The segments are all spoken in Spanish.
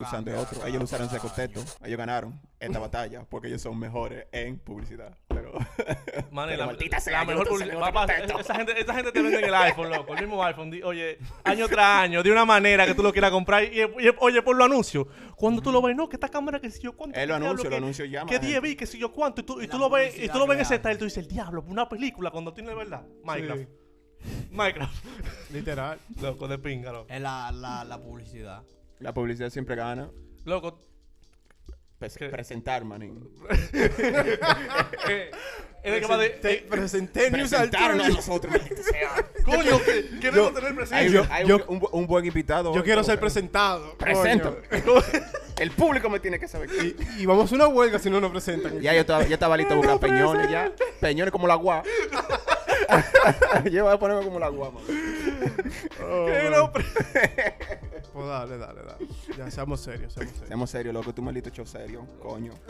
usando Cambia, otro. Ellos lo usaron ese contexto. Ellos ganaron esta batalla porque ellos son mejores en publicidad. Pero, Man, pero la, maldita sea, la mejor publicidad. esa gente, esa gente te vende en el iPhone, loco. El mismo iPhone. di- oye, año tras año, de una manera que tú lo quieras comprar. Y, y- oye, por los anuncios. Cuando tú lo ves, no, que esta cámara, que si yo cuánto. Él lo anuncia, lo y llama Que a la 10 gente. vi, que si yo cuánto. Y tú, y tú lo ves, y tú lo ves en ese style. Tú dices, el diablo, una película cuando tiene verdad. Minecraft. Minecraft. Literal. Loco, de pinga, loco. Es la, la, la publicidad. La publicidad siempre gana. Loco, ¿Qué? presentar, manín. eh, de. Eh, presenté News Presentarnos a nosotros, coño, que queremos tener un- hay yo- un, un bu- un buen invitado. Yo hoy, quiero pero- ser presentado. Presento. El público me tiene que saber. Y, y vamos a hacer una huelga si no nos presentan. Ya yo estaba, ya estaba listo a buscar peñones ya. Peñones como la guá. yo voy a ponerme como la guá, man. Oh, man. Pues dale, dale, dale. Ya, seamos serios, seamos serios. Seamos serios, loco. Tú maldito show serio, coño.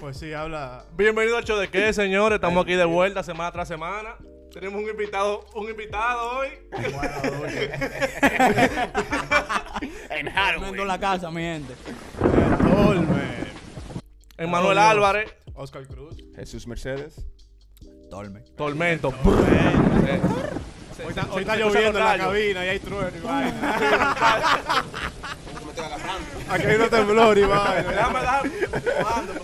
Pues sí, habla. Bienvenido al show de qué, señores. Estamos aquí de vuelta semana tras semana. Tenemos un invitado, un invitado hoy. En Tremendo la casa, mi gente. Tolme. Emanuel Dios. Álvarez, Oscar Cruz. Jesús Mercedes. Torme. Tormento. Eh, está, hoy está lloviendo en la cabina y hay trueno y vaina. Aquí hay unos temblor y vaina. Déjame dar. Sí.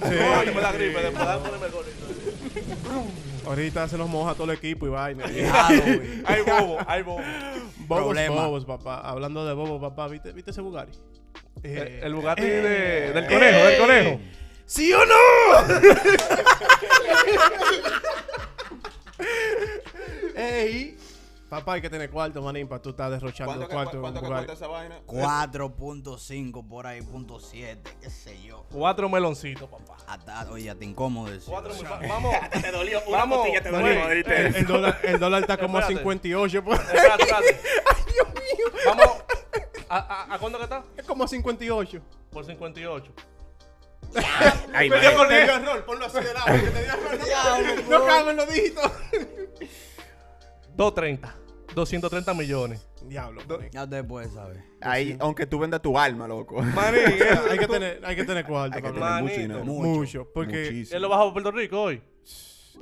Coño, me da gripe. Después de ponerme el. Ahorita se nos moja todo el equipo y vaina. Hay bobo, hay bobo. Bobos, Problema. bobos, papá. Hablando de bobos, papá. ¿Viste, ¿viste ese Bugatti? El, Eh, el Bugatti eh, de- del conejo, del eh, conejo. ¿Sí o no? Ey. Papá, hay que tener cuarto, manín, para tú estar derrochando ¿Cuánto, cuarto cu- en cuánto Bugatti. cuesta esa vaina? 4.5 por ahí, punto 7, qué sé yo. Cuatro meloncitos, papá. Hasta, oye, te incómodo decir. Cuatro Vamos. Te dolió. Vamos. costilla te Manín, dolió, ¿viste? El, el dólar, el dólar está como a Espérate. 58. pues. Espérate, espérate. Vamos. ¿A, a, a cuándo que está? Es como a 58. Por 58. Ay, Me dio error, ponlo así de lado. que te dio error. No caben los dígitos. 230. 230 millones. Diablo. Ya te puedes saber. Ahí, aunque tú vendas tu alma, loco. Manín, hay, que tener, hay que tener cuarto. Hay que tener mucho Manito. dinero. Mucho. Porque Muchísimo. Él lo bajó a Puerto Rico hoy.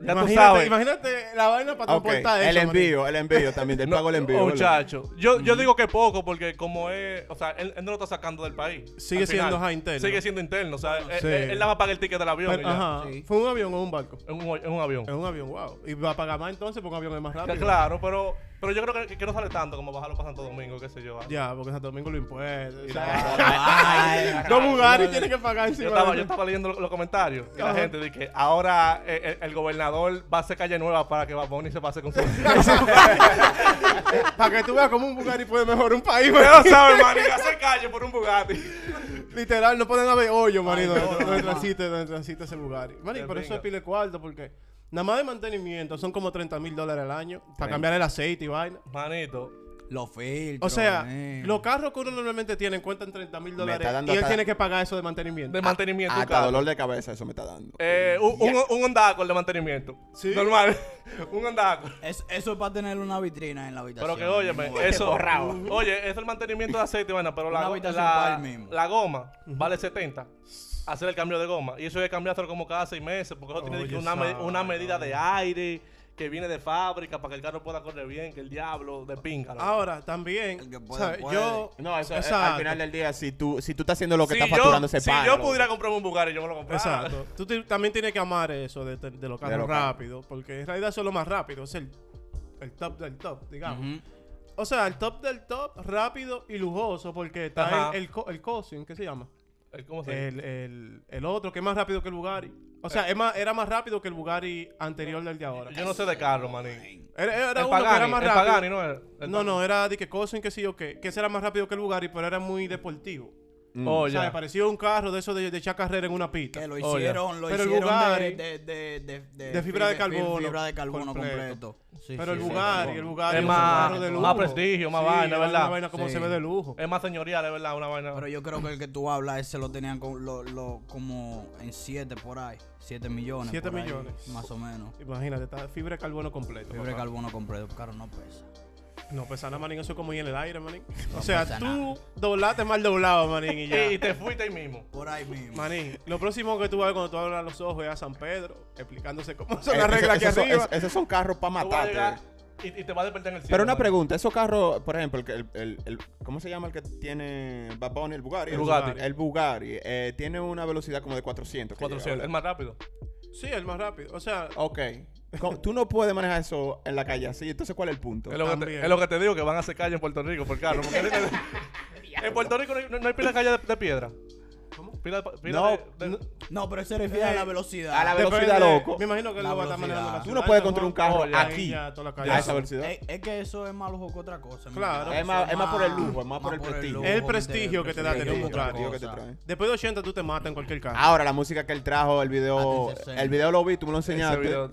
Ya tú imagínate, sabes. imagínate la vaina para Ok, transportar eso. el envío, el envío también, del No, pago el envío. Muchacho, yo, yo digo que poco porque como es, o sea, él, él no lo está sacando del país. Sigue siendo, ajá, interno. Sigue siendo interno, o sea, él, Sí. él, él nada más paga el ticket del avión. Pero, ajá. Sí. ¿Fue un avión o un barco? En, un, un avión. En un avión, wow. Y va a pagar más entonces porque un avión es más rápido. claro, pero, pero yo creo que, que no sale tanto como bajarlo para Santo Domingo, qué sé yo. ah. Ya, porque Santo Domingo lo impuestos. O sea, Bugatti tienen que pagar Yo encima. estaba, de yo estaba leyendo los, los comentarios y la Ajá. gente dice que ahora eh, el, el gobernador va a hacer calle nueva para que Baboni se pase con su. Para que tú veas cómo un Bugatti puede mejorar un país. Man. lo sabe, man, y hacer calle por un Bugatti. Literal, no pueden haber hoyo, manito, no, donde, no, donde no. transite, donde transite ese Bugatti. Mani, Qué por eso pinga. es pile cuarto, porque nada más de mantenimiento son como 30 mil dólares al año para cambiar el aceite y vaina. Manito. Los filtros. O sea, los carros que uno normalmente tiene cuentan 30 mil dólares y él hasta- tiene que pagar eso de mantenimiento. De mantenimiento. un Hasta carro. dolor de cabeza eso me está dando. Eh, un, un, un Honda Accord de mantenimiento. Sí. Normal. un Honda Accord. Es- eso es para tener una vitrina en la habitación. Pero que óyeme, eso. borrado. Oye, es el mantenimiento de aceite, bueno, pero la, la, la goma vale 70. Hacer el cambio de goma. Y eso hay que cambiárselo como cada seis meses. Porque eso tiene que una, me- una medida de aire que viene de fábrica para que el carro pueda correr bien, que el diablo de pinga. loco. Ahora, también, El que puede, ¿sabes? puede. yo... No, eso es, al final del día, si tú, si tú estás haciendo lo que si está facturando ese si yo pudiera comprarme un Bugatti, yo me lo comprara. Exacto. Tú también tienes que amar eso de, de- de los carros carros. rápidos, porque en realidad eso es lo más rápido, es el, el top del top, digamos. O sea, el top del top, rápido y lujoso, porque está Ajá. el, el, co- el Cousin, ¿qué se llama? Eh, ¿Cómo se dice? El, el, el otro, que es más rápido que el Bugatti. O sea, es más, era más rápido que el Bugatti anterior del de ahora. Yo no sé de carro, manín. Era, era El uno que era Pagani, más el rápido. Pagani, ¿no era? No, no, era de que Cousin, que sí yo qué. Que ese era más rápido que el Bugatti, pero era muy deportivo. Mm. Oh, o sea, ya. parecía un carro de eso de, de echar carrera en una pista. Que lo Oh, ya. hicieron, lo Pero el hicieron Bugatti- de, de, de, de, de fibra de carbono Fibra de carbono completo. completo. Sí, Pero sí, el sí, Bugatti, sí. el Bugatti Es un más- carro de más lujo. prestigio, más Sí, vaina, ¿verdad? Una vaina como Sí. se ve de lujo. Es más señorial, es verdad, una vaina. Pero yo creo que el que tú hablas, ese lo tenían con, lo, lo, como en 7 por ahí. 7 millones. Siete por ahí, millones. Más o menos. Imagínate, está fibra de carbono completo. Fibra de papá. carbono completo. Claro, no pesa. No, pues sana, manín, eso es como ir en el aire, manín. O sea, pesa tú doblaste mal doblado, manín, y ya. Y te fuiste ahí mismo. Por ahí mismo. Manín, lo próximo que tú vas a ver cuando tú abras los ojos es a San Pedro, explicándose cómo son Eh, las reglas son- arriba. es- esos son carros para matarte. y, y te vas a despertar en el cielo. Pero una pregunta, esos carros, por ejemplo, el, que- el, el- el- ¿cómo se llama el que tiene Bad Bunny? El Bugatti. El Bugatti. El Bugatti eh, tiene una velocidad como de 400. que 400, llega, es más rápido. Sí, el más rápido. O sea, Ok. Tú no puedes manejar eso en la calle así. Entonces, ¿cuál es el punto? Es lo, que te, También. es lo que te digo, que van a hacer calle en Puerto Rico por carro. porque en Puerto Rico no hay, no hay pila de calle de, de piedra. No, de- de- no. No, pero se refiere a la velocidad. A la depende- velocidad, loco. Me imagino que él La lo va a estar velocidad. manejando la Tú no puedes construir un carro Oye, aquí ya, toda la calle. a esa velocidad. Es, es que eso es más lujo que otra cosa. Claro. Es más- es más por el lujo, es más por el prestigio. lujo, El por prestigio que te da prestigio, tener un trae. Después de 80 tú te matas en cualquier carro. Ahora, la música que él trajo, el video, el video lo vi, tú me lo enseñaste. video.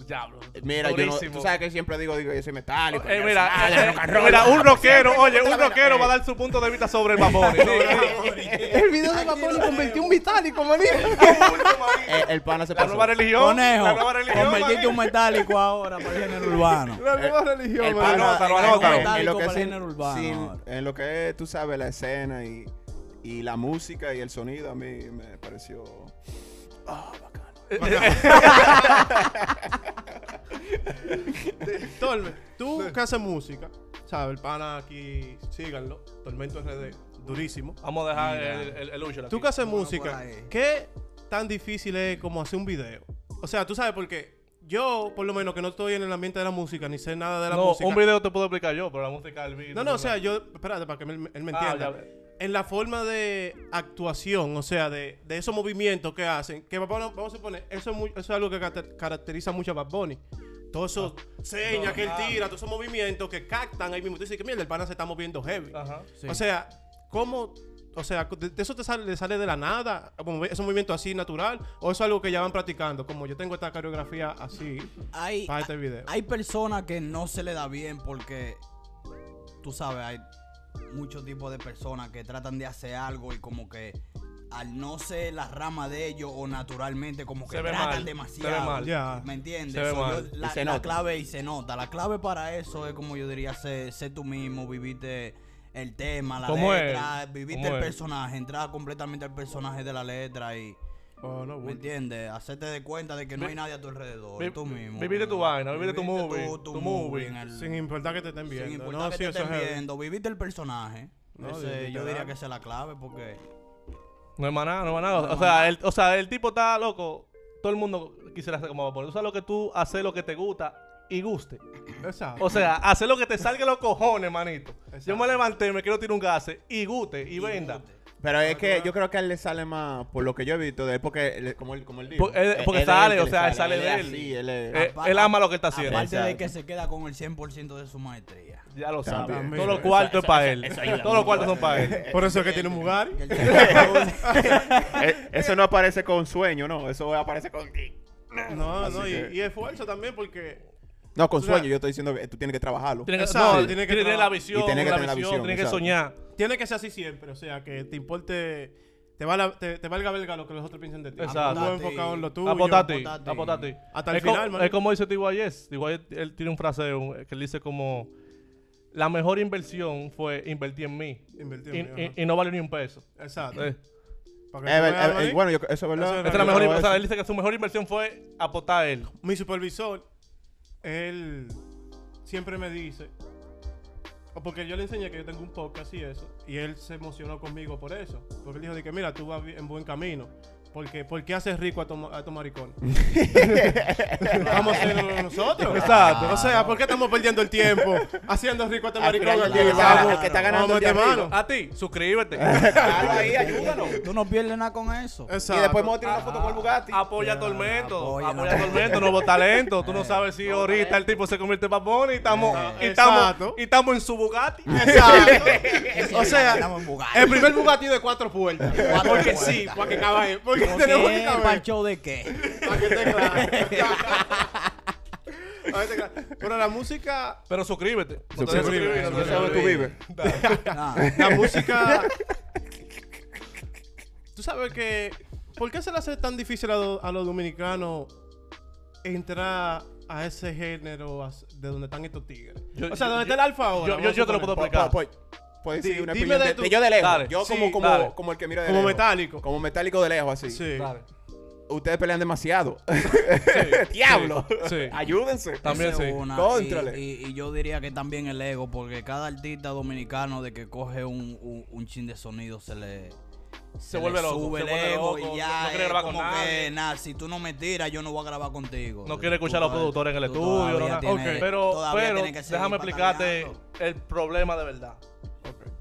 Mira, yo no, tú sabes que siempre digo, digo, yo soy metálico. Eh, mira, eh, un rockero, oye, un rockero va a Eh, dar su punto de vista sobre el babón. El video de Bunny convirtió un metálico, manito. Eh, el pana se La pasó. nueva religión. Conejo, La nueva religión. convertiste un metálico ahora para el género urbano. La nueva religión, El man. pana, Anótalo, en- lo que Metálico es para el género urbano sin- en lo que es, tú sabes, la escena y, y la música y el sonido, a mí me pareció... Ah, bacano. Torme, tú que haces música, ¿sabes? El pana aquí, síganlo. Tormento RD, durísimo. Vamos a dejar Mira. el, el, el Usher Tú aquí. que haces Bueno, música, ahí. ¿qué tan difícil es como hacer un video? O sea, tú sabes, porque yo, por lo menos, que no estoy en el ambiente de la música, ni sé nada de la No, música. un video te puedo explicar yo, pero la música del video. No, no, o sea, yo, espérate, para que él, él me Ah, entienda. ya. en la forma de actuación, o sea, de, de esos movimientos que hacen, que Bunny, vamos a suponer, eso es, muy- eso es algo que caracteriza mucho a Bad Bunny. Todos esos señas que él Ah. tira, todos esos movimientos que captan ahí mismo. Tú dices que mierda, el pana se está moviendo heavy. Ajá. Sí. O sea, ¿cómo? O sea, de, eso te sale, le sale de la nada, como ese movimiento así natural, o eso es algo que ya van practicando, como yo tengo esta coreografía así hay, para este video. hay personas que no se le da bien porque, tú sabes, hay muchos tipos de personas que tratan de hacer algo y como que al no ser la rama de ellos o naturalmente como que Se ve tratan mal, se ve demasiado. mal. Ya. ¿Me entiendes? Se ve mal. yo- la, Y se la clave y se nota. La clave para eso es como yo diría ser, ser tú mismo, vivirte el tema, la ¿Cómo es? letra, vivirte ¿Cómo el es? personaje, entrar completamente al personaje de la letra y Oh, no, ¿Me entiendes? Hacerte de cuenta de que no Vi- hay nadie a tu alrededor, vi- tú mismo. viviste tu vaina, viviste tu Viviste movie, tu, tu movie movie. en el- Sin importar que te estén sin viendo. importar no, que sí, te estén viendo, viviste el personaje. No, Ese, yo diría que esa es la clave porque No es más nada, no es más nada. No o, sea, el, o sea, el tipo está loco. Todo el mundo quisiera ser como Bad Bunny. Tú sabes lo que tú haces lo que te gusta y guste. Exacto. O sea, hacer lo que te salga de los cojones, manito. Yo me levanté y me quiero tirar un gas y guste y, venda. guste. Pero es que yo creo que a él le sale más, por lo que yo he visto de él, porque él- como él, como él dijo. Él- eh, porque de sale, o sea, sale él de es él. así, él es- Eh, Aparte- él ama lo que está haciendo. Aparte de que se queda con el 100% de su maestría. Ya lo sabe. Todos los cuartos es para él. Todos los cuartos son para él. Por eso es que tiene un tipo- Eh, eso no aparece con sueño, no. Eso aparece con. No, no, y, y esfuerzo también porque No, con O sea, sueño. Yo estoy diciendo que tú tienes que trabajarlo. Tiene que, no, tiene que tener la visión, Y tiene que la tener la visión, visión, tiene que exacto. soñar. tiene que ser así siempre. O sea, que te importe, te, valga, te, te valga verga lo que los otros piensen de ti. Exacto. Tú enfocado en lo tuyo. Apunta a ti, apuntate. apunta a ti. Hasta el es, final, man. es como dice T.Y.S. T.Y.S. él tiene un fraseo que él dice como la mejor inversión fue invertir en mí Invertir y, en mí, y- y no vale ni un peso. Exacto. Eh, Para que Eh, eh, manín. bueno, yo- eso es verdad. Eso es esta es la mejor inversión. Él dice que su mejor inversión fue apostar a él. Mi supervisor, él siempre me dice, o porque yo le enseñé que yo tengo un podcast y eso, y él se emocionó conmigo por eso. Porque él dijo de que, mira, tú vas en buen camino. Porque, ¿Por qué haces rico a, toma- a estos maricones? Vamos a hacerlo nosotros. Exacto. O sea, ¿por qué estamos perdiendo el tiempo haciendo rico a Al día, Vamos, el que está ganando vamos a el mano. A ti, suscríbete. Claro, ahí, ayúdanos. Tú no pierdes nada con eso. Exacto. Y después voy a tirar una foto con el Bugatti. Apoya a Ya, Tormento, apoya, apoya. Tormento, nuevo talento. Tú no sabes si ahorita el tipo se convierte en Bad Bunny y estamos, y Exacto. estamos, y estamos en su Bugatti. Exacto. o sea, Estamos en Bugatti. el primer Bugatti de cuatro puertas. Porque sí, para que. Porque ¿Por tenemos que qué? ¿Para el show de qué? Para claro. Pero la música. Pero suscríbete. No te no te tú vives. La música. Tú sabes que. ¿Por qué se le hace tan difícil a, lo- a los dominicanos entrar a ese género de donde están estos tigres? Yo- O sea, ¿dónde yo- está el alfa ahora? yo- te lo puedo explicar. Pues- Puedes Di- decir una dime opinión de de, tu- de yo de lejos. Dale. Yo Sí, como, como, dale. como el que mira de Como lejos. metálico. Como metálico de lejos, así. Sí. Dale. Ustedes pelean demasiado. Diablo. Sí. Ayúdense. También Esa es sí. una. Cóntrale. Y, y- y yo diría que también el ego, porque cada artista dominicano de que coge un, un, un chin de sonido se le. Se le vuelve loco, Sube se el vuelve ego loco, y ya. no quiere es grabar con como nadie. que, nada, si tú no me tiras, yo no voy a grabar contigo. No quiere escuchar a los productores en el estudio. todavía no nada. tienes- Ok. Pero, todavía pero déjame explicarte el problema de verdad.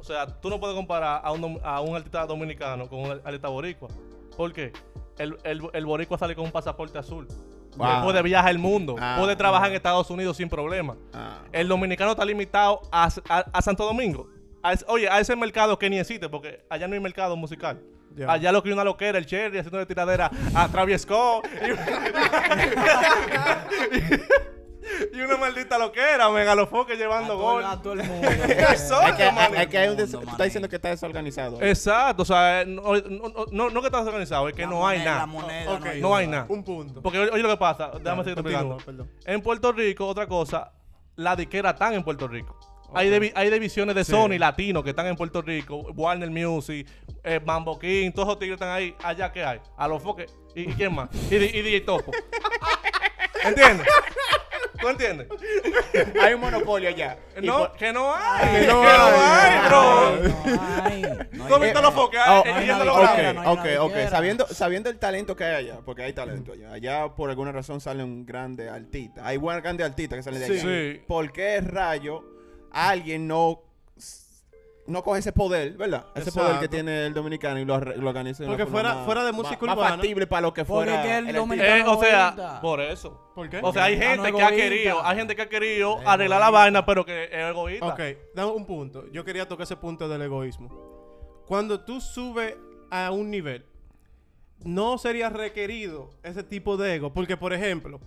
O sea, tú no puedes comparar a un, a un artista dominicano con un artista boricua. ¿Por qué? El, el, el boricua sale con un pasaporte azul. Wow. Él puede viajar el mundo. Ah, puede trabajar ah. en Estados Unidos sin problema. Ah. El dominicano está limitado a, a- a Santo Domingo. A oye, a ese mercado que ni existe, porque allá no hay mercado musical. Allá lo que hay una loquera, el Cherry haciendo de tiradera a Travis Scott. Y, y una maldita loquera, megalofoque A llevando gol. a todo el mundo. Eso, Es que, hermano. es que hay un des- manín. diciendo que está desorganizado. Exacto, o sea, no, no, no, no que estás organizado, es que La no hay moneda- nada. moneda no, No hay nada. Un punto. Porque oye, lo que pasa, déjame seguir explicando. En Puerto Rico, otra cosa, la diquera están en Puerto Rico. Hay, hay divisiones de Sí. Sony latinos que están en Puerto Rico, Warner Music, eh, Mambo King, todos esos tigres están ahí. Allá que hay, a los foques. ¿Y, y quién más? Y, di- y DJ Topo. ¿Entiendes? ¿Tú entiendes? Hay un monopolio allá. No, por- que no hay. Que no que no hay. bro. No hay. No ¿Tú has hay. visto los foques? Oh, ok, no hay ok. Sabiendo, sabiendo el talento que hay allá, porque hay talento allá. Allá por alguna razón salen grandes artistas. Hay buenos grandes artistas que salen de Sí. allá. Sí. ¿Por qué rayo alguien no no coge ese poder, ¿verdad? Ese poder que tiene el dominicano y lo, lo organiza Porque forma fuera- más- fuera de más- música más urbana. factible para lo que Porque fuera que el artista. dominicano- Eh, o sea, egoísta. por eso. ¿Por qué? O sea, hay Ah, gente que ha querido, hay gente que ha querido arreglar la vaina, pero que es egoísta. Ok, dame un punto. Yo quería tocar ese punto del egoísmo. Cuando tú subes a un nivel, no sería requerido ese tipo de ego. Porque, por ejemplo,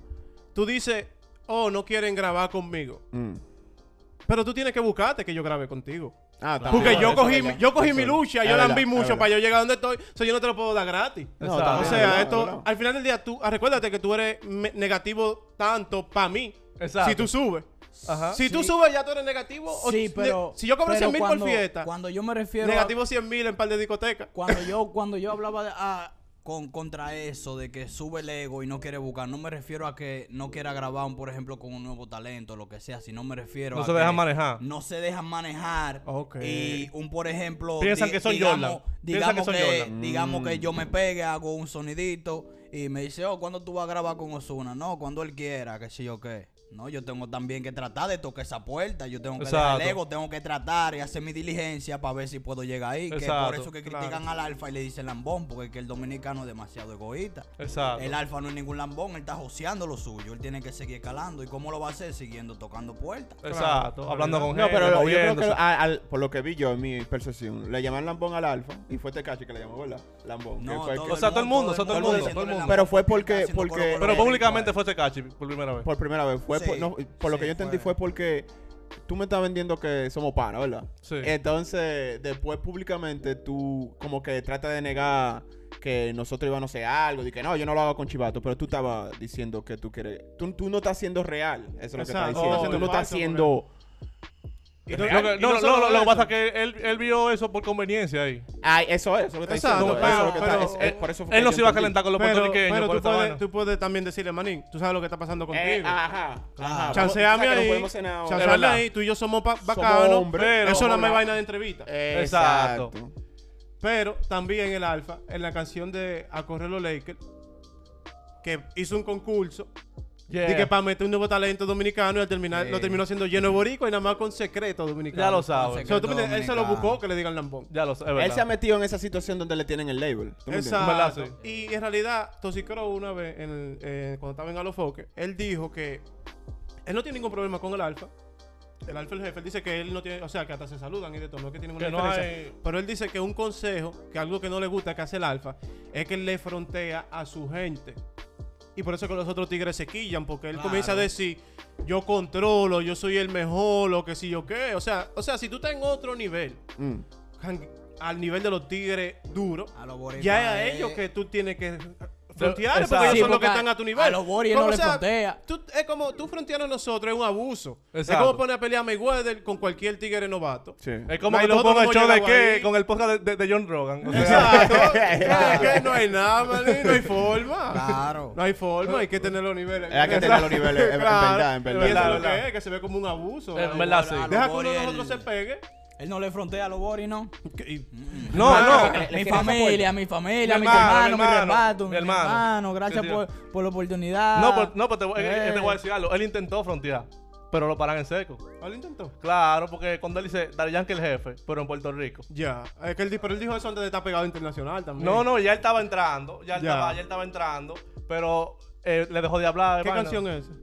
tú dices, oh, no quieren grabar conmigo. Mm. Pero tú tienes que buscarte que yo grabe contigo. Ah. Porque yo eso cogí, yo cogí Eso mi lucha, es yo la es mucho para yo llegar a donde estoy. O sea, yo no te lo puedo dar gratis. O sea, esto, verdad. al final del día, tú, recuérdate que tú eres negativo tanto para mí. Exacto. Si tú subes. Ajá. Si tú Sí. subes, ya tú eres negativo. o Sí, ne- pero. si yo cobro pero 100 mil por cuando- fiesta, Cuando yo me refiero. a- negativo 100 mil en par de discotecas. cuando yo cuando yo hablaba de, ah, con contra eso de que sube el ego y no quiere buscar, no me refiero a que no quiera grabar, un, por ejemplo, con un nuevo talento, lo que sea, sino me refiero No a se que dejan manejar. No se dejan manejar Ok. y un por ejemplo Piensan que digamos, Jordan. Digamos que que, digamos que yo me pegue, hago un sonidito y me dice, "Oh, ¿cuándo tú vas a grabar con Osuna?" No, cuando él quiera, que sé yo qué. No, yo tengo también que tratar de tocar esa puerta. Yo tengo que dejar Exacto. el ego, tengo que tratar y hacer mi diligencia para ver si puedo llegar ahí. Que por eso que claro. critican al alfa y le dicen lambón, porque es que el dominicano es demasiado egoísta. Exacto. El alfa no es ningún lambón, él está joseando lo suyo. Él tiene que seguir escalando. ¿Y cómo lo va a hacer? Siguiendo tocando puertas. Exacto. Claro. Hablando con No, gente, pero yo creo que al- por lo que vi yo en mi percepción, le llaman Lambón al Alfa y fue Tecachi que le llamó, ¿verdad? Lambón. que No, fue todo que- O sea, todo el mundo, o sea, todo el mundo, diciéndole todo el mundo. lambón Pero fue porque porque- Pero públicamente fue Tecachi por primera vez. por primera vez. Fue Sí. por, no, por lo Sí, que yo entendí fue. fue porque tú me estás vendiendo que somos panas, ¿verdad? Sí. Entonces, después públicamente tú como que tratas de negar que nosotros íbamos a hacer algo, y que no, yo no lo hago con Chivato, pero tú estabas diciendo que tú quieres, tú, tú no estás siendo real, eso es lo que estás diciendo, estás tú no estás siendo... No- no, no no, solo no, lo que pasa es que él, él vio eso por conveniencia ahí. Ay, eso es, eso lo que está Exacto, diciendo. pero- eso es lo que está- pero- es- es- por eso fue Él no se iba a calentar con los puertorriqueños pero tú, puedes, tú puedes también decirle, manín, tú sabes lo que está pasando contigo. Eh, ajá, ajá. Chanceame ahí. Chanceame ahí. Tú y yo somos bacanos. Eso no me vaina de entrevista. Exacto. Pero también el Alfa, en la canción de A Correr los Lakers, que hizo un concurso Yeah. que para meter un nuevo talento dominicano y al terminar Sí. lo terminó haciendo lleno de boricua y nada más con secreto dominicano. Ya lo sabes. O sea, secreto tú me entiendes, él se lo buscó que le digan lambón. Ya lo sabes, es Él se ha metido en esa situación donde le tienen el label. ¿tú me entiendes? Exacto. ¿Verdad? Sí. Y en realidad, Toxicro una vez, en el- eh, cuando estaba en Alofoque, él dijo que él no tiene ningún problema con el Alfa. El Alfa, el jefe, él dice que él no tiene, o sea, que hasta se saludan y de todo, no es que tienen una Que no diferencia. hay- Pero él dice que un consejo, que algo que no le gusta que hace el Alfa, es que él le frontea a su gente. Y por eso que los otros tigres se quillan, porque él Claro. comienza a decir, yo controlo, yo soy el mejor, o que si yo qué. O sea, o sea, si tú estás en otro nivel, Mm. al nivel de los tigres duros, ya es a ellos que tú tienes que frontear, Exacto. porque ellos Sí, son los que están a tu nivel. a los Warriors no o les sea, frontea. Tú, es como, tú frontear a nosotros es un abuso. Es como poner a pelear a Mayweather con cualquier tigre novato. Sí. Es como que tú pongas el show de qué con el podcast de, de- de John Rogan. O sea, Exacto. Es que no hay nada, maní, no hay forma. Claro. No hay forma, hay que tener los niveles. Hay que tener los niveles, en- verdad, en verdad. Y eso es lo que es, que se ve como un abuso. En verdad, sí. Deja que uno de nosotros se pegue. Él no le frontea a los Boris, ¿no? y- no, Ah, no. le- le mi familia, mi familia, Mi mi hermano, mi mi hermano, mi mi hermano. Gracias por, por la oportunidad. No, pero, no, pero te, voy- eh, Eh. te voy a decir algo. Él intentó frontear, pero lo paran en seco. ¿Ah, lo intentó? Claro, porque cuando él dice Daddy Yankee el jefe, pero en Puerto Rico. Ya. Es que él, pero él dijo eso antes de estar pegado internacional también. No, no, ya él estaba entrando, ya él. Estaba, ya él estaba entrando, pero eh, le dejó de hablar. ¿Qué vaina. canción es esa?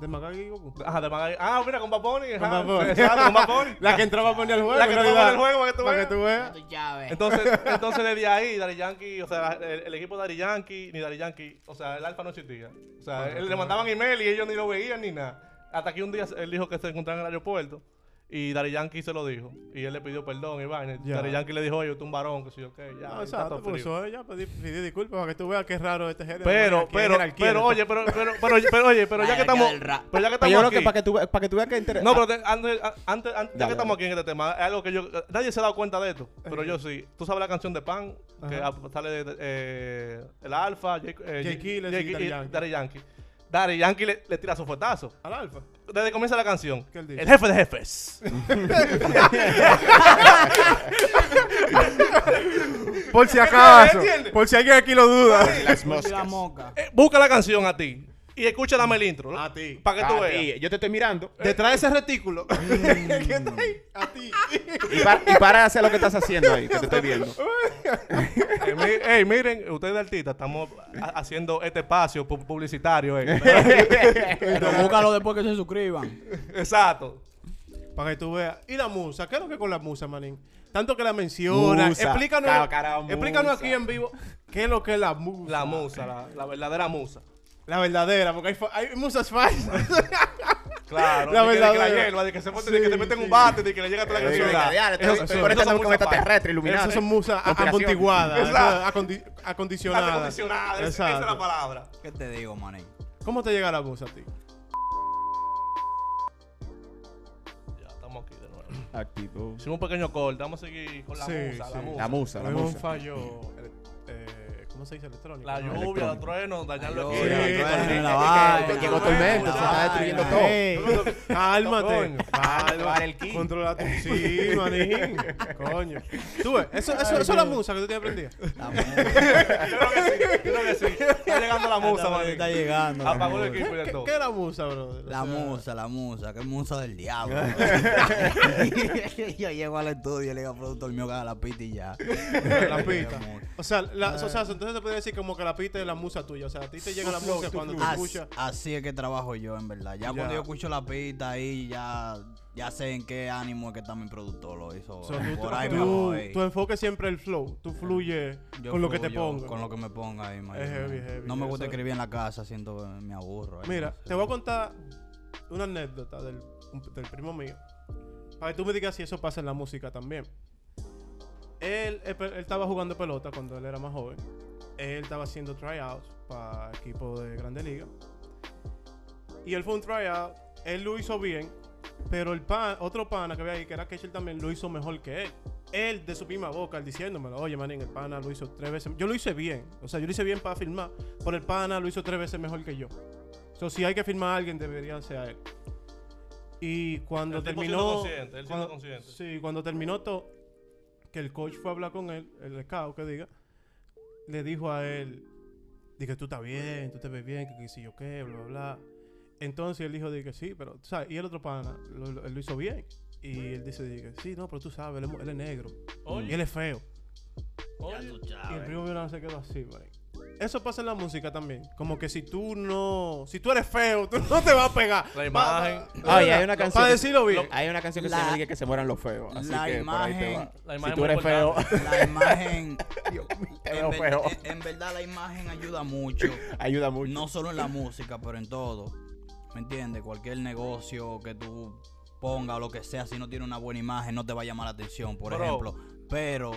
¿De Macagi y Goku? Ajá, de Magali. Ah, mira, con Baboni. Con. Exacto. La que entraba a poner el juego. La que en entraba a realidad. poner el juego, para que tú Para veas. que tú veas. Tu llave. Entonces, entonces desde ahí, Daddy Yankee, o sea, el, el equipo de Daddy Yankee, ni Daddy Yankee, o sea, el Alfa no existía. O sea, él- le mandaban email y ellos ni lo veían ni nada. Hasta que un día él dijo que se encontraban en el aeropuerto y Daddy Yankee se lo dijo. Y él le pidió perdón y vaina. Ya. Daddy Yankee le dijo, oye, tú un varón, que soy yo, qué, ya. No, exacto, eso ella pedí, pedí disculpas para que tú veas qué raro este género. Pero, Aquí pero, jerarquía pero, oye, pero, pero, pero, pero, oye, pero ya que estamos, pero ya que Pero yo estamos creo que para que tú, para que tú veas que interesa. no, pero te- antes, antes, antes ya Dale, que estamos aquí en este tema, es algo que yo. Nadie se ha dado cuenta de esto, pero yo sí. Tú sabes la canción de Pan, que Ajá. sale de, eh, el Alfa, Jake, eh, Jake Jake- Daddy y Yankee. Daddy Yankee. Daddy Yankee le, le tira su fuetazo. Al alfa. Desde que comienza la canción. ¿Qué él dice? El jefe de jefes. Por si acaso. ¿Entiendes? Por si alguien aquí lo duda. Las La moscas. moca. Eh, busca la canción a ti y escucha dame el intro. A ti. Para que tú A veas. ti, Yo te estoy mirando. Detrás de ese retículo. ¿Qué está ahí? A ti. Y, pa- y para de hacer lo que estás haciendo ahí, que te estoy viendo. Eh, mi- ey, miren, ustedes de artistas, estamos ha- haciendo este espacio pu- publicitario. eh. Pero búscalo después que se suscriban. Exacto. Para que tú veas. ¿Y la musa? ¿Qué es lo que con la musa, manín? Tanto que la mencionan. Musa. Explícanos, Claro, cara, explícanos musa. aquí en vivo qué es lo que es la musa. La musa, la, la verdadera musa. La verdadera, porque hay, fa- hay musas falsas. Claro, La de que, de que la verdadera. hierba, de que se, pone, Sí, de que te meten sí. un bate, de que le llega toda la son conectando con musas extraterrestres falsas. iluminados. Esas son musas a- Conspiración. amortiguadas. Exacto. acondi- Acondicionadas. Acondicionada, esa- es la palabra. ¿Qué te digo, manín? ¿Cómo te llega la musa a ti? Ya, estamos aquí de nuevo. Activo. Hicimos un pequeño corte, vamos a seguir con la Sí, musa, sí. la musa. La musa, la Luego un musa. fallo. eh, eh, ¿Cómo se dice? Electrónico. La ¿no? lluvia, los truenos, dañarlo Sí, aquí. trueno, llegó la tormenta, se está destruyendo todo. Cálmate. El ki. Controla tu. Sí, manín. Coño. Tú ves, eso, eso, eso es la musa que tú tienes aprendida. La moca. Yo creo que sí, yo creo que sí. Está llegando la musa, Está- man. Está llegando. Apagó el musa. equipo y de ¿Qué, todo. qué es la musa, brother? O La musa, la musa, que musa del diablo. yo llego al estudio y le digo al productor mío que haga la pita y ya. La pista. O sea, la, o sea, entonces se puede decir como que la pista es la musa tuya. O sea, a ti te llega la musa cuando tú As- escuchas. así es que trabajo yo, en verdad. Ya, Ya. cuando yo escucho la pista ahí, ya, ya sé en qué ánimo es que está mi productor. Lo hizo. O sea, tú- por tú- ahí tú- me voy. tu enfoque siempre es el flow. Tú fluyes Yo con lo que te ponga. Con lo que me ponga ahí, man. Es heavy, heavy, No me gusta eso- escribir en la casa, siento que me aburro. ahí, Mira, no sé. te voy a contar una anécdota del, del primo mío. Para que tú me digas si eso pasa en la música también. Él, él, él estaba jugando pelota cuando él era más joven. Él estaba haciendo tryouts para equipo de Grande Liga. Y él fue un tryout. Él lo hizo bien. Pero el pan, otro pana que había ahí, que era Ketchel también, lo hizo mejor que él. Él de su misma boca, él diciéndomelo, oye, manín, el pana lo hizo tres veces. Yo lo hice bien. O sea, yo lo hice bien para filmar. Pero el pana lo hizo tres veces mejor que yo. So, si hay que firmar a alguien, debería ser a él. Y cuando El terminó. él siendo cuando- consciente. Sí, cuando terminó todo, que el coach fue a hablar con él, el scout que diga, le dijo a él: Dije, tú estás bien, tú te ves bien, que qué sé yo qué, bla, bla, bla. Entonces él dijo: Dije, sí, pero, ¿sabes? Y el otro pana, lo, lo- hizo bien. Y él dice: dije, Sí, no, pero tú sabes, él es, mu- él es negro. Y él es feo. oye. Y el primo mío se quedó así, man. Eso pasa en la música también. Como que si tú no. Si tú eres feo, tú no te vas a pegar. La imagen. Oye, hay una canción. Para decirlo bien. Hay una canción que se La- llama Diga que se mueran los feos. Así la que imagen-. La Si imagen tú muy eres feo. La imagen. Feo, en, ver- feo. en- en verdad, la imagen ayuda mucho. ayuda mucho. No solo en la música, pero en todo. ¿Me entiendes? Cualquier negocio que tú pongas o lo que sea, si no tiene una buena imagen, no te va a llamar la atención, por ejemplo. Pero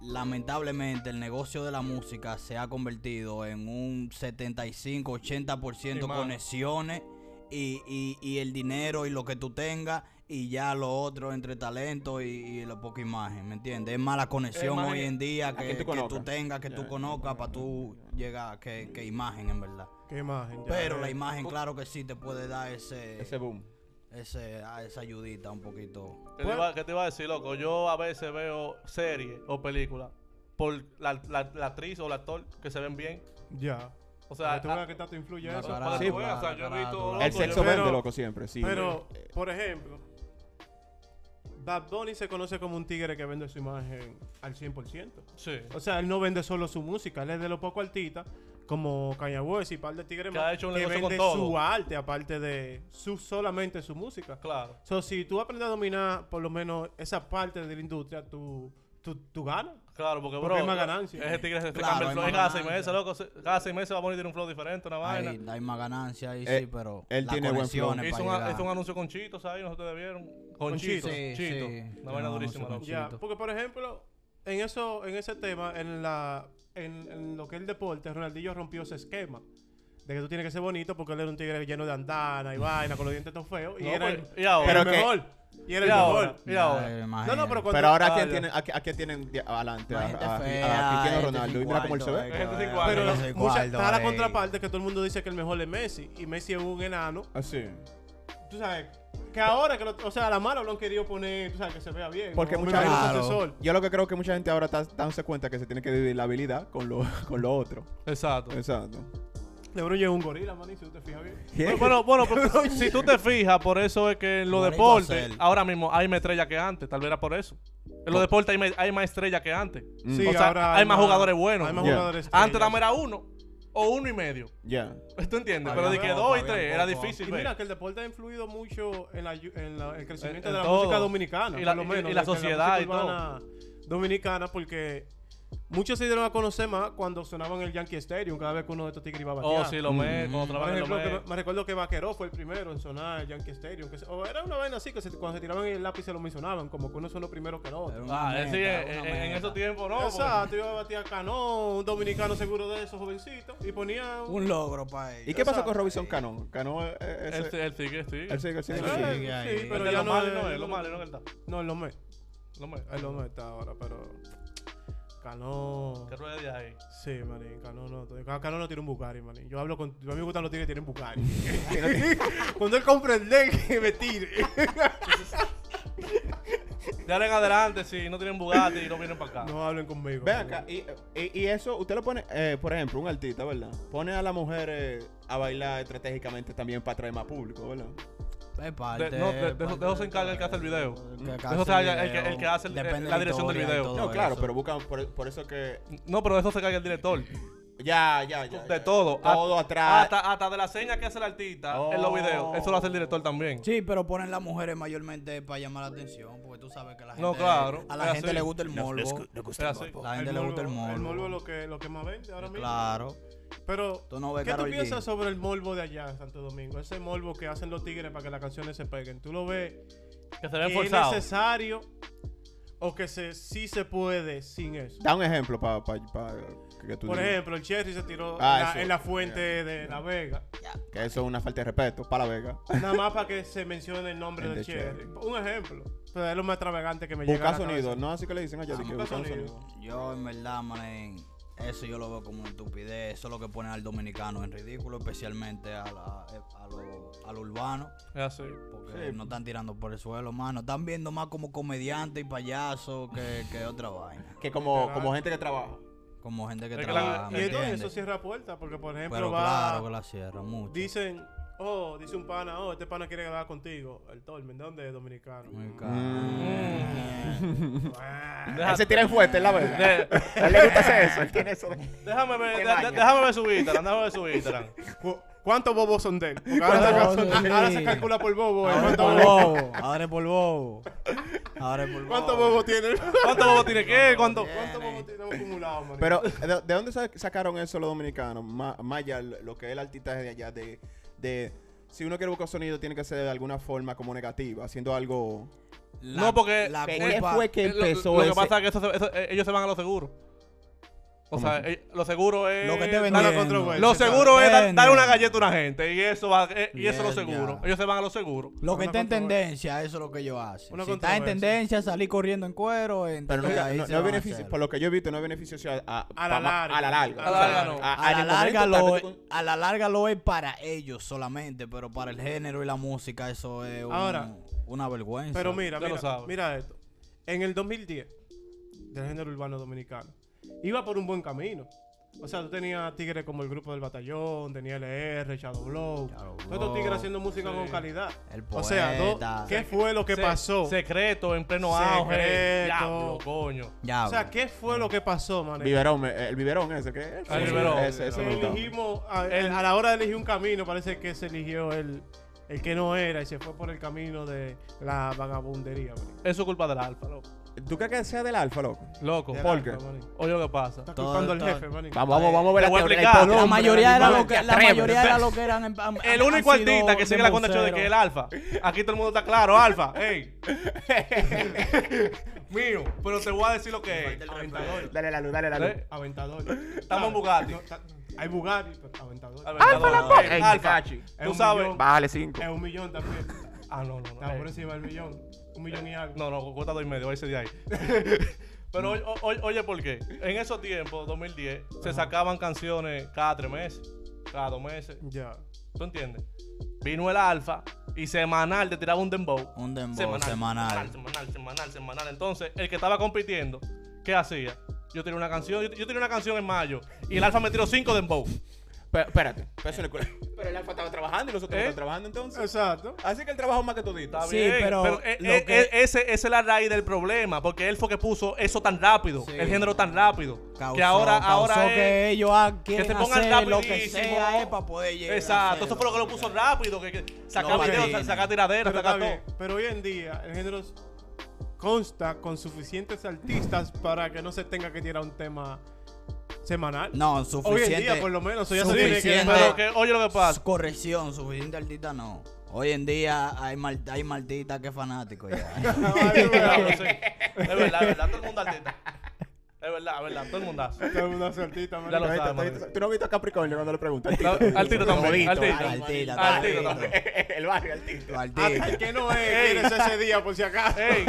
lamentablemente el negocio de la música se ha convertido en un 75-80% Sí, mano. conexiones y, y, y el dinero y lo que tú tengas y ya lo otro entre talento y, y la poca imagen, ¿me entiendes? Es más la conexión imagen- hoy en día que, tú que tú tengas, que tú conozcas para tú llegar, que, que imagen en verdad. Qué imagen. ya, Pero eh. la imagen, claro que sí te puede dar ese, Ese boom. Ese, esa ayudita un poquito. ¿Qué te, iba, qué te iba a decir, loco? Yo a veces veo series o películas por la, la, la actriz o el actor que se ven bien. Ya. O O sea, tú ah, veas que tanto influye eso. para Sí, o sea, yo he visto... El loco, El sexo Pero- vende, loco, siempre, sí. Pero, por ejemplo, Bad Bunny se conoce como un tigre que vende su imagen al 100%. Sí. O sea, él no vende solo su música, él es de los pocos artistas como Kanye West y par de tigres Que más ha hecho un que negocio con vende todo. su arte aparte de su solamente su música. Claro. So, si tú aprendes a dominar por lo menos esa parte de la industria, tú, tú, tú ganas. Claro, porque, Porque bro, hay más ganancia. ese tigre se Claro, cambia el flow. Y cada seis meses, loco, cada seis meses va a poner un flow diferente, una vaina. Hay, hay más ganancia ahí, Eh, sí, pero él las tiene buen flow. Hizo un, hizo un anuncio con Chitos ahí, no sé si ustedes vieron. Con Con Chitos. Sí, Chito. sí. Una vaina durísima, loco. Porque por ejemplo, en eso, en ese tema, en la, en, en lo que es el deporte, Ronaldinho rompió ese esquema. De que tú tienes que ser bonito porque él era un tigre lleno de andana y vaina, con los dientes tan feos. Y No, era pues, el, y ahora. era el Pero que- mejor. Y era Y el ahora. mejor. Y ahora. Ay, No, no, imagínate. pero cuando. Pero ahora, Ah, ¿a quién tienen, a, qui- a quién tienen de- adelante? A, a- a- Cristiano Ronaldo. Y mira cómo él se ve. Pero mucha- está la contraparte que todo el mundo dice que el mejor es Messi. Y Messi es un enano. Así. Tú sabes, que ahora, que lo- o sea, a la mala lo han querido poner, tú sabes, que se vea bien. Porque ¿no? mucha asesor. Yo lo que creo que mucha gente ahora está dándose cuenta que se tiene que dividir la habilidad con lo, con lo otro. Exacto. Exacto. LeBron es un gorila, man, si tú te fijas bien. Bueno, bueno, bueno, pero si tú te fijas, por eso es que en los deportes, ahora mismo hay más estrellas que antes, tal vez era por eso. En los deportes hay, más- hay más estrellas que antes. Mm. Sí, o sea, ahora hay más jugadores buenos. Hay más Yeah. jugadores Antes dame era uno o uno y medio. Ya. ¿Tú entiendes? Había Pero de que poco, dos y tres era poco. difícil Y mira que el deporte ha influido mucho en, la, en la- el crecimiento En- de la todo. música dominicana. Y la- por lo y- menos, y la de que sociedad y música urbana Dominicana, porque muchos se dieron a conocer más cuando sonaban el Yankee Stadium, cada vez que uno de estos tigres iba a batear. Oh, sí, lo Mm. cuando trabajan lo que me. recuerdo que Vaqueró fue el primero en sonar el Yankee Stadium. Que se- o era una vaina así, que se- cuando se tiraban el lápiz se lo mencionaban, como que uno sonó primero que el otro. Era una Ah, eh, meta, en, esos tiempos no. porque- Exacto, iba a batear Cano, un dominicano seguro de esos jovencitos, y ponía un... Un logro para ¿Y qué pasó Exacto. con Robinson Cano? Cano eh, eh, Él, ese- él sigue, él sigue, Él sigue. Eh, sí, El pero El ya los no es- no es, los males no es que está. No, en los Mets. Los Mets. En los Mets está ahora, pero... Cano... Que ruede de ahí. Sí, manín, Cano no, Cano no tiene un Bugatti, manín. Yo hablo con... A mí me gustan los tigres que tienen Bugatti. Cuando él comprende que me tire. Ahora en adelante, si no tienen Bugatti y no vienen para acá. no hablen conmigo. Ven acá, y, y, y eso, usted lo pone, eh, por ejemplo, un artista, ¿verdad? Pone a las mujeres a bailar estratégicamente también para atraer más público, ¿verdad? Es parte, De- no, de- de eso- parte de eso se encarga el que hace el video. El que eso se encarga el el que hace el- la dirección del video. No, claro, eso. pero buscan, por, por eso que... No, pero de eso se carga el director. Ya, ya, ya. De ya. todo. Todo Hasta- atrás. Hasta, hasta de la seña que hace el artista en los Oh. videos. Eso lo hace el director también. Sí, pero ponen las mujeres mayormente para llamar la atención, sabes que la gente, No, claro, a la gente así. le gusta el morbo. Es así. La gente le gusta el morbo. El morbo es lo que, lo que más vende ahora mismo. Claro. Pero, Tú no ves ¿qué tú G. piensas sobre el morbo de allá en Santo Domingo? Ese morbo que hacen los tigres para que las canciones se peguen. ¿Tú lo ves Que se ven que es necesario o que se, sí se puede sin eso? Da un ejemplo para que tú Por digas. ejemplo, el Cherry se tiró Ah, en, la, eso. en la fuente de La Vega. Que eso es una falta de respeto para la Vega. Nada más para que se mencione el nombre El del de Cherry. Cherry. Un ejemplo. Pero es lo más extravagante que me llega Buscar a la sonido, cabeza. ¿no? Así que le dicen allá. que sonido. Yo, en verdad, man, eso yo lo veo como una estupidez. Eso es lo que pone al dominicano en ridículo, especialmente a, la- a lo, a lo urbano. Es así. Porque no están tirando por el suelo, mano. Están viendo más como comediante y payaso que, que otra vaina. Que como, como gente que trabaja. Como gente que Es que trabaja, la- ¿me Y entonces eso cierra puertas, porque por ejemplo Pero va... claro que la cierra mucho. Dicen, oh, dice un pana, oh, este pana quiere grabar contigo. El Tormen, ¿de dónde es dominicano? Muy Mm. caro. Él se tira en fuerte, en la A él le gusta hacer eso. Él tiene eso. déjame, ver, de- déjame ver su Instagram. Déjame ver su Instagram. cu- ¿Cuántos bobos son de él? Porque ahora, se, ¿Cuántos calcula- bobos? ahora Sí. se calcula por bobo. ¿eh? Ahora es ¿Cuántos por bobos? bobo. Ahora es por bobo. Ahora es por bobo. ¿Cuántos bobos tiene? ¿Cuántos bobos tiene qué? ¿Cuánto? ¿Cuántos bobos tenemos acumulados, man? Pero, ¿de, de dónde sa- sacaron eso los dominicanos? Allá, lo que es el artista de allá, de, de si uno quiere buscar sonido, tiene que ser de alguna forma como negativa, haciendo algo... La- No, porque- la ¿Qué culpa- fue que Eh, lo- empezó Lo, que ese- pasa es que eso se- eso- eh, ellos se van a los seguros. O ¿Cómo sea, eh, lo seguro es. Lo que te. Lo seguro es dar, una galleta a una gente. Y eso va, eh, y eso es lo seguro. Ellos se van a los seguros. Lo que Una está en tendencia, eso es lo que ellos hacen. Una si está en tendencia, salir corriendo en cuero, Pero entonces no, ahí no- se no es van a beneficio, por lo que yo he visto, no es beneficioso a, a, A la larga. A la larga. A la larga no. A, A en la, el larga momento, tal lo es, a la larga lo es para ellos solamente, pero para el género y la música eso es un- Ahora, una vergüenza. Pero mira, lo mira, mira esto. En el 2010, del género urbano dominicano, iba por un buen camino. O sea, tú tenías tigres como el grupo del batallón, tenía LR, Shadow Blow. Shadow Todos estos tigres haciendo música Sí. con calidad. El O sea, do- poeta. ¿qué fue lo que Se- pasó? Secreto, en pleno auge. Diablo, coño. Ya, O sea. ¿qué fue lo que pasó, man? Biberón, eh, el biberón ese, ¿qué? Ah, el biberón. Ese, elegimos, a, a la hora de elegir un camino, parece que se eligió el, el que no era y se fue por el camino de la vagabundería. man. Eso es culpa del alfa, loco. ¿Tú crees que sea del alfa, loco? Loco. Del ¿Por alfa, qué? Oye, lo que pasa. Está Todo- culpando al todo- jefe, man. Vamos, vamos, vamos a ver Te la voy a teoría. explicar. La mayoría era lo que, la mayoría era lo que eran. El único sido artista que sigue la condición de que es el alfa. Aquí todo el mundo está claro, alfa. Ey. Mío. Pero te voy a decir lo que es. Aventador. Dale la luz, dale la luz. ¿Eh? Aventador. Estamos en Bugatti. No, ta- hay Bugatti, pero aventador. Ey, Alfa. Cachi. Es Tú un sabes. millón. Bájale cinco. Es un millón también. Ah, no, no, no. Ey. por encima del millón. Un millón y algo. No, no, cuesta dos y medio, ese de ahí. Pero oye, oye, oye, ¿por qué? En esos tiempos, 2010, se sacaban canciones cada tres meses, cada dos meses. Ya. ¿Tú entiendes? Vino el alfa y semanal te tiraba un dembow. Un dembow semanal, semanal. semanal, semanal, semanal, semanal. Entonces, el que estaba compitiendo, ¿qué hacía? Yo tiré una canción, yo, yo tiré una canción en mayo y el alfa me tiró cinco dembow. Pero, espérate, pero no culpa. Pero el alfa estaba trabajando y nosotros no ¿Eh? estamos trabajando entonces. Exacto. Así que él trabajó más que todito. Está Sí, bien, pero eh, eh, que- eh, ese, esa es la raíz del problema, porque él fue que puso eso tan rápido, Sí. el género tan rápido, Causó, que ahora, ahora es- que ellos ah, quieren se pongan hacer lo que sea para poder llegar. a Exacto, eso fue lo que lo puso rápido, que, que sacar Lo videos, patina. sacar tiraderas, Pero, sacar está todo. Pero hoy en día el género consta con suficientes artistas para que no se tenga que tirar un tema semanal. No, Hoy suficiente. en día, por lo menos, eso ya se tiene que suficiente. Pero que, oye lo que pasa. Corrección, suficiente artista no. Hoy en día hay, mal, hay malditas que fanáticos ya. Sí. Es verdad, es verdad, todo el mundo artista. Es verdad, es verdad, todo el mundo hace. Todo el mundo hace artista, man. Ya lo ¿Tú no sabes. ¿Tú no has visto a Capricornio cuando le preguntan? La- al tiro también, al tiro. Al tiro, Al al tiro tiro. también. El barrio, el tito. Artista. Hasta el que no es, tienes ese día por si acaso. Ey,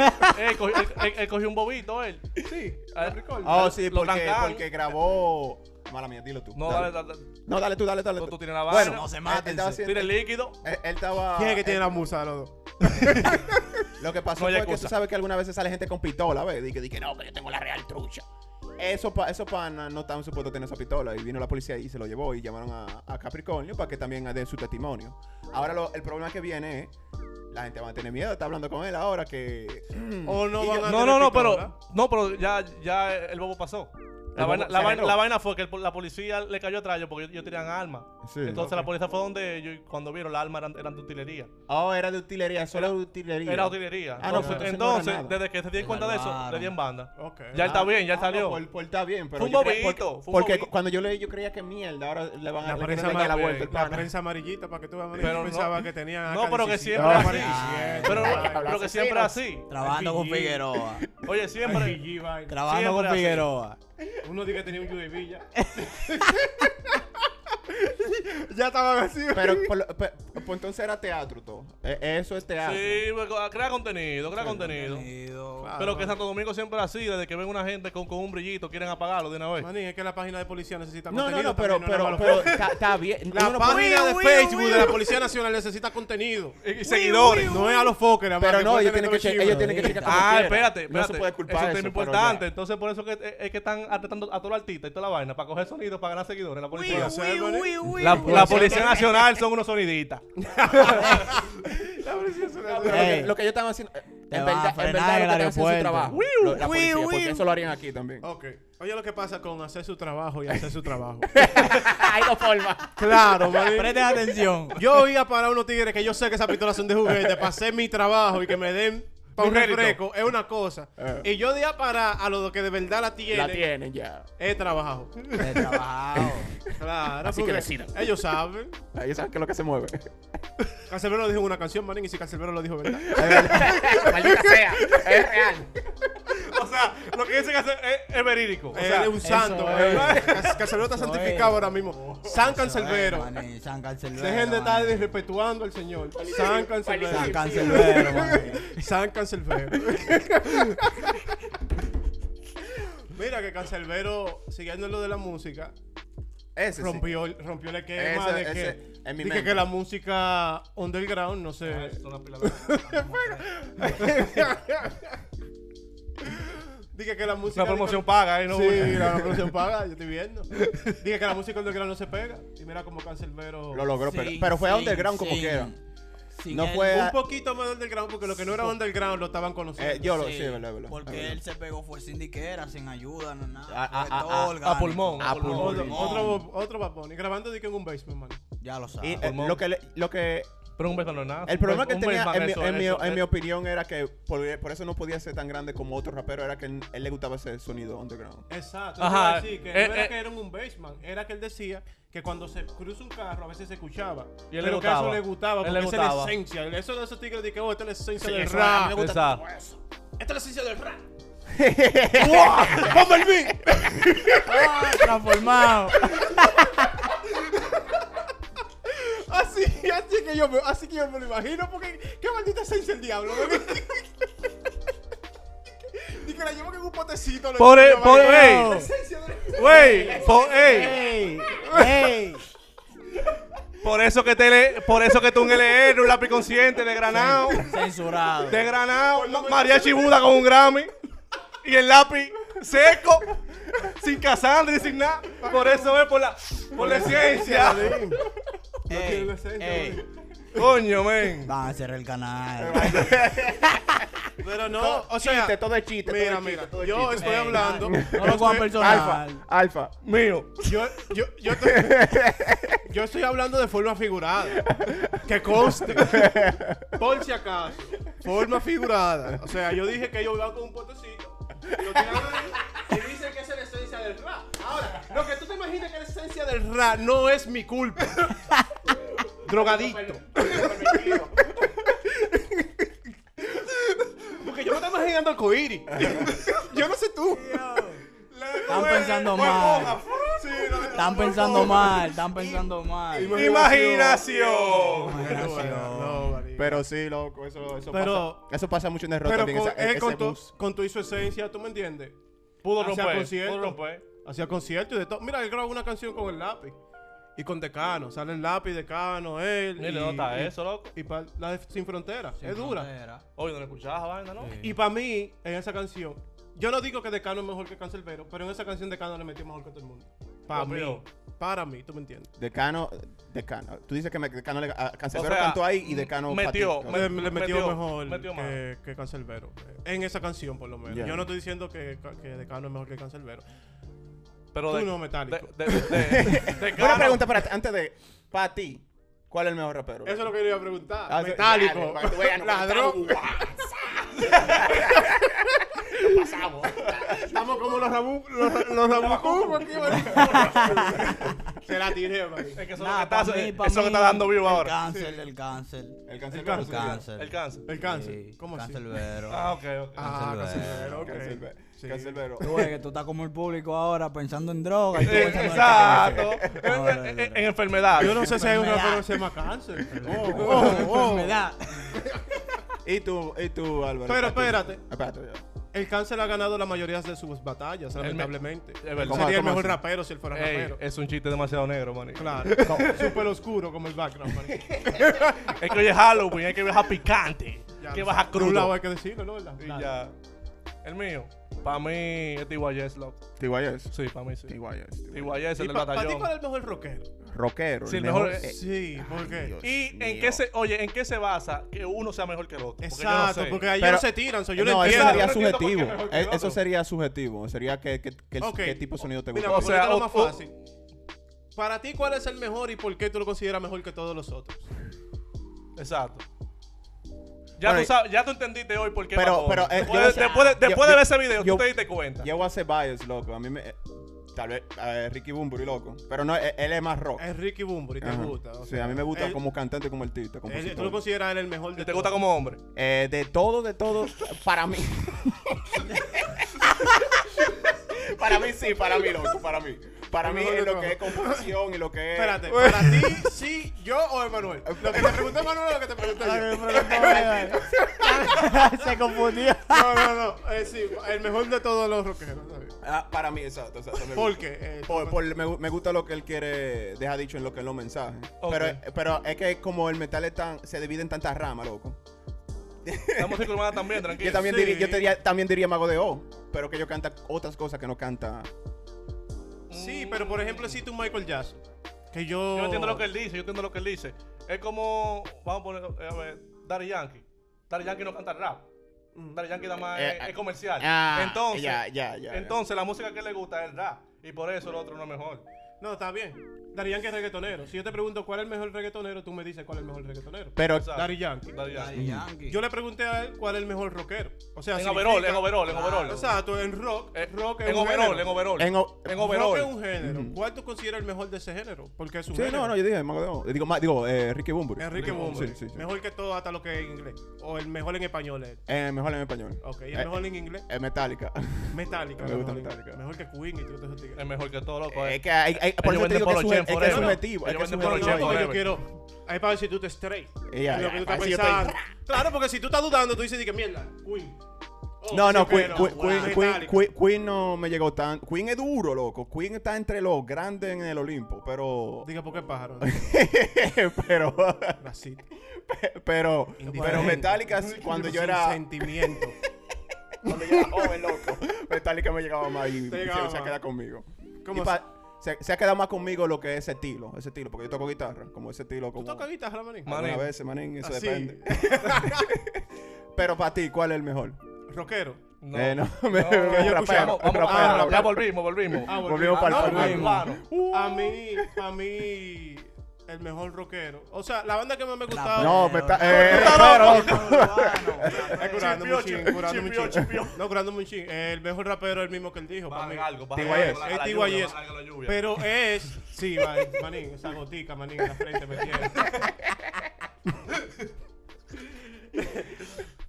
él, cogió un bobito, él. Sí, Ah, Capricornio. Oh, sí, Lo porque, grabó. Mala mía, dilo tú. No, dale, dale, dale. No, dale tú, dale, dale. Tú, tú. tú tienes la Bueno, no se haciendo- Tira el líquido. Él, estaba. ¿Quién es que tiene la musa de los dos? Lo que pasó No fue que tú sabes que algunas veces sale gente con pistola, ¿ves? Dice que no, que yo tengo la real trucha. Eso pa, eso panas no estaban supuestos a tener esa pistola. Y vino la policía y se lo llevó y llamaron a, a Capricornio para que también dé su testimonio. Ahora lo- el problema que viene es. La gente va a tener miedo, está hablando con él ahora que. O no van yo- a No, tener no, no, pistola. pero. No, pero ya, ya el bobo pasó. La vaina, la, vaina, la vaina fue que el- la policía le cayó atrás ellos porque ellos, tenían armas. Sí. Entonces Ok. la policía fue donde ellos cuando vieron las armas eran, eran de utilería. Oh, era de utilería, solo de utilería. Era utilería. Ah, entonces, entonces no era entonces, desde que se dieron cuenta de eso, le di en banda. Ok. Ya él está bien, ya Ah, salió. no, por, por está bien, pero Fue un bobito, porque, fue un porque bobito. cuando yo leí yo creía que mierda, ahora le van a La le prensa, dar la vuelta el la prensa amarillita para que tú veas, yo pensaba que tenían No, pero que 17, siempre así. 17, Pero, que siempre así. Trabajando con. Figueroa. Oye, siempre. Trabajando con. Figueroa. Uno dice que tenía un UAV. ya estaban así. Pero por pues entonces era teatro todo. Eh, Eso es teatro. Sí, pues, crea contenido, crea contenido. Contenido. Claro. Pero que Santo Domingo siempre es así, desde que ven una gente con, con un brillito, quieren apagarlo de una vez. Manín, es que la página de policía necesita No, no, contenido. no, no pero, es pero está, bien. La Uno página de Facebook de la. Policía Nacional necesita contenido. Y, y seguidores. No es a los más, Pero no, ellos tienen que, dos che- chivos. ellos tienen que checar Ah, espérate, No espérate. se puede culpar es eso, pero importante. Entonces, por eso que, es, es que están arrestando a todos los artistas y toda la vaina para coger sonidos, para ganar seguidores. La policía. Uy. La, Policía. Nacional son unos sonidistas. La Policía Nacional. Ey. Lo que ellos están haciendo. Te En a verdad, en frenar verdad en lo que están haciendo su trabajo. Lo- La policía, porque eso lo harían aquí también. Ok. Oye, lo que pasa con hacer su trabajo y hacer su trabajo. Hay dos formas. claro, manín. Presten atención. Yo iba para unos tigres que yo sé que esas pistolas son de juguete para hacer mi trabajo y que me den para un refresco es una cosa. Eh. Y yo de a para a lo que de verdad la tienen, La tienen ya. he trabajado. He trabajado. Claro, Así que decidan. ellos saben. Ellos saben qué es lo que se mueve. Cancelbero lo dijo en una canción, manín, y si Cancelbero lo dijo, ¿verdad? Maldita sea. Es real. O sea, lo que dicen es, es, es verídico. O sea, es un santo. es. Cancelbero está santificado ahora mismo. San Cancelbero. San Cancelbero. Dejen de estar maní. desrespetuando al Señor. San Cancelbero. San Cancelbero, maní. San Cancelbero. Mira que Cancelbero, siguiendo lo de la música, Ese sí. rompió, rompió el esquema Ese- de ese, que, en mi de que, la música underground no se... de- Dije que la música... Promoción paga, ¿eh? No, Sí, la promoción paga, yo estoy viendo. Dije que la música underground no se pega. Y mira como Cancelbero... Lo logró, pero, pero fue underground como quiera. No él- fue a- Un poquito más underground, porque lo que no era underground lo estaban conociendo. Eh, yo lo, Sí, sí, es verdad, es verdad. Porque verdad. él se pegó fue sin diquera, sin ayuda, no nada. A- a- fue a- todo a- a orgánico. pulmón, a pulmón. pulmón. Otro, otro, Bad Bunny, grabando de que en un basement, man. Ya lo Y sabes. eh, lo que, le- lo que Pero un beso no es nada. el problema que tenía, en, mi, eso- en mi- eso- en mi opinión, era que por, por eso no podía ser tan grande como otro rapero, era que él, él le gustaba ese sonido underground. Exacto. Ajá, que eh, no era eh. que era en un basement, era que él decía que cuando se cruza un carro a veces se escuchaba. Y él le pero que a eso le gustaba, porque le esa es la esencia. Eso de esos tigres de que, oh, esta es la esencia Sí, del a mí me rap. gusta todo eso. Esta es la esencia del rap. ¡Wow! ¡Bumblebee! Ah, transformado. Así, así que yo me, así que yo me lo imagino, porque qué maldita esencia el diablo. Y que la llevan en un potecito. lo Por, llevan por, ey, esencia ey, por eso que te le, por eso que tú un LR, un lápiz consciente de granado, Censurado. de granado, Ma- Mariachi Buda con un Grammy y el lápiz seco, sin Cassandra y sin nada. Por eso es por la, por la. No Ey, esencia, ey. Coño, men. Van a cerrar el canal. Pero no, Todo o sea, chiste, todo es chiste. mira, todo es mira, chiste, todo yo chiste. estoy hablando. No yo lo estoy- personal. Alfa, alfa. Mío. Yo, yo, yo, estoy, yo estoy hablando de forma figurada. Que conste. Por si acaso. Forma figurada. O sea, yo dije que ellos iban con un potecito. Y lo ahí, y dicen que esa es la esencia del rap. Ahora, lo que tú te imaginas que es la esencia del rap no es mi culpa. Drogadicto. Porque yo me estoy imaginando el coiri. Yo no sé tú. Están pensando mal. Están pensando mal. Están pensando mal. Imaginación. Pero sí, loco, eso, eso Pero- pasa. Eso pasa mucho en el rock Pero también, con, esa- con, tu, con tu y su esencia, ¿tú me entiendes? Pudo Hacía romper. concierto. Pudo romper. Hacía conciertos y de todo. Mira, él grabó una canción con el lápiz. Y con Decano. Sale el lápiz, Decano, él. Ni le y- nota y- eso, loco. Y pa- la de Sin Frontera. Sin es dura. Oye, no le escuchabas vaina, ¿no? Sí. Y para mí, en esa canción, yo no digo que Decano es mejor que Cancelbero, pero en esa canción Decano le metió mejor que todo el mundo. Para mí. Para mí, ¿tú me entiendes? Decano, Decano. Tú dices que me, Decano le, a Canserbero O sea, cantó ahí y Decano metió, pa' ti. Me- Le, metió, metió- mejor metió que, que Cancelbero. En esa canción, por lo menos. Yo no estoy diciendo que, que Decano es mejor que Cancelbero. Pero Tú de, no, metálico. de, de, de, de Una pregunta para antes de. Para ti, ¿cuál es el mejor rapero? Eso es lo que yo iba a preguntar. Ah, Metálico. dale, nos pasamos. Estamos como los rabu, los, los aquí. Se la tiré, marico. Es que eso Nah, pa' mí, eso pa' que mí, está dando vivo el ahora. Cáncer, el cáncer. El cáncer. El cáncer. El cáncer. El cáncer. El cáncer. Sí, ¿Cómo así? Cancerbero. Ah, ok, ok. Ah, Cancelbero. Cancelbero, ok. Sí. Cancerbero. Tú ves que tú estás como el público ahora pensando en droga y tú Eh, pensando en Exacto. En, enfermedad. Yo no sé si hay un Enfermedad. que se llama cáncer. Oh, Oh, oh, enfermedad. ¿Y tú, y tú, Álvaro? Pero espérate. Espérate, ya. El cáncer ha ganado la mayoría de sus batallas, me- lamentablemente. es verdad. ¿Cómo- Sería el cómo mejor así? rapero si él fuera Ey, rapero. es un chiste demasiado negro, man. Claro. Súper oscuro como el background, marico. Es que hoy es Halloween, hay que bajar picante. Ya hay que sabes. Por un lado crudo. hay que decirlo, ¿no? ¿Verdad? Y Claro. ya. El mío, para mí es TYS, loco. TYS. Sí, para mí sí. TYS. TYS, el ¿Y del pa- ¿Para ti batallón. cuál es el mejor rockero? Rockero. Sí, el mejor- mejor. eh, Sí, ¿por qué? Dios ¿Y en qué se, oye, en qué se basa que uno sea mejor que el otro? Porque yo no Exacto, porque no se tiran, so yo no, no eso entiendo. sería no entiendo subjetivo. Eh. Eso sería subjetivo. Sería que, que- qué tipo de sonido te Mira, gusta. O o sea, sea, o- más fácil. Para ti, ¿cuál es el mejor y por qué tú lo consideras mejor que todos los otros? Exacto. Ya, Bueno, tú sabes, ya tú entendiste hoy por qué Pero- pero, eh, después, yo- después de, yo- después de yo- ver ese video, yo- tú te diste cuenta. Yo voy a ser bias, loco. A mí me. eh, Tal vez eh, Ricky Bumburi, loco. Pero no, él, él es más rock. Es Ricky Bumburi, te Ajá. gusta. o sí, sea, a mí me gusta él- como cantante y como artista. él- tú lo consideras él el mejor de ¿Y te gusta todos. como hombre? Eh, de todo, de todo, para mí. para mí sí, para mí, loco, para mí. Para mí es lo que es composición y lo que es. Espérate, ¿para ti sí, yo o Emanuel? Lo que te pregunté Emanuel es lo que te pregunté yo. Se confundió. No, no, no. eh, sí, el mejor de todos los rockeros. Ah, para mí, exacto. exacto me ¿Por gusta. qué? Eh, Por- por- me, me gusta lo que él quiere dejar dicho en lo que es los mensajes. Pero, pero es que como el metal es tan, se divide en tantas ramas, loco. La música urbana también, tranquilo. Yo también, Sí. diría, yo te diría- también diría Mago de O, pero que yo canta otras cosas que no canta. Sí, pero por ejemplo, si tú Michael Jackson, que yo... Yo entiendo lo que él dice, yo entiendo lo que él dice. Es como, vamos a poner, eh, a ver, Daddy Yankee. Daddy Yankee no canta rap. Mm. Daddy Yankee nada más Eh, es, es comercial. ah, entonces, ya, ya, ya, ya. entonces la música que le gusta es el rap. Y por eso el otro no es mejor. No, está bien. Daddy Yankee es reggaetonero. Si yo te pregunto cuál es el mejor reggaetonero, tú me dices cuál es el mejor reggaetonero. Pero. Daddy Yankee. Daddy Yankee. Yo le pregunté a él cuál es el mejor rockero. O sea, En overall, en overall, en overall. Exacto, en rock. Eh, rock es en un overall, género. en overall. En En Rock es overall. un género. ¿Cuál tú consideras el mejor de ese género? Porque es un sí, género. no, no, yo dije Mago. Digo, ma- digo eh. Enrique Ricky Bunbury. Sí, sí, sí. Mejor que todo, hasta lo que es en inglés. O el mejor en español es. Eh, mejor en español. Ok, y el Eh, mejor en inglés. eh, Metallica. Metallica. me gusta Metallica. Mejor que Queen y todo eso. Es mejor que todo, loco. es que hay, hay- por eso te digo que es, venden es subjetivo. Es Ellos que es subjetivo. yo quiero. Ahí para ver si tú te straight. Lo que tú estás pensando. Claro, porque si tú estás dudando, tú dices di que mierda. Queen. Oh, No, no, Queen, Queen, wow, Queen, Queen, Metallica. Queen- Queen no me llegó tan. Queen es duro, loco. Queen está entre los grandes en el Olimpo, pero. Diga, ¿por qué pájaro? pero. Pero. Pero. Metallica, cuando yo era. sentimiento. Cuando yo era joven, loco. Metallica me llegaba más y se, quedado conmigo. ¿Cómo Y pa- se, se ha quedado más conmigo lo que es ese estilo. Ese estilo, porque yo toco guitarra. Como ese estilo. ¿Tú Como, tocas guitarra, manín? Manín. veces, manín, eso Así. depende. pero para ti, ¿cuál es el mejor? Rockero. No. Eh, no, me- No, me- yo rapero, escuchamos, vamos, rapero, ah, rapero. ya volvimos, volvimos. Ah, Volvimos para el no, Urbano. A mí, a mí, el mejor rockero. O sea, la banda que más me gustaba. No, me está. Eh. No, ching. El mejor rapero es el mismo que él dijo. algo, algo, Es. Pero es. Sí, manín, esa gotica, manín, en la frente me tiene.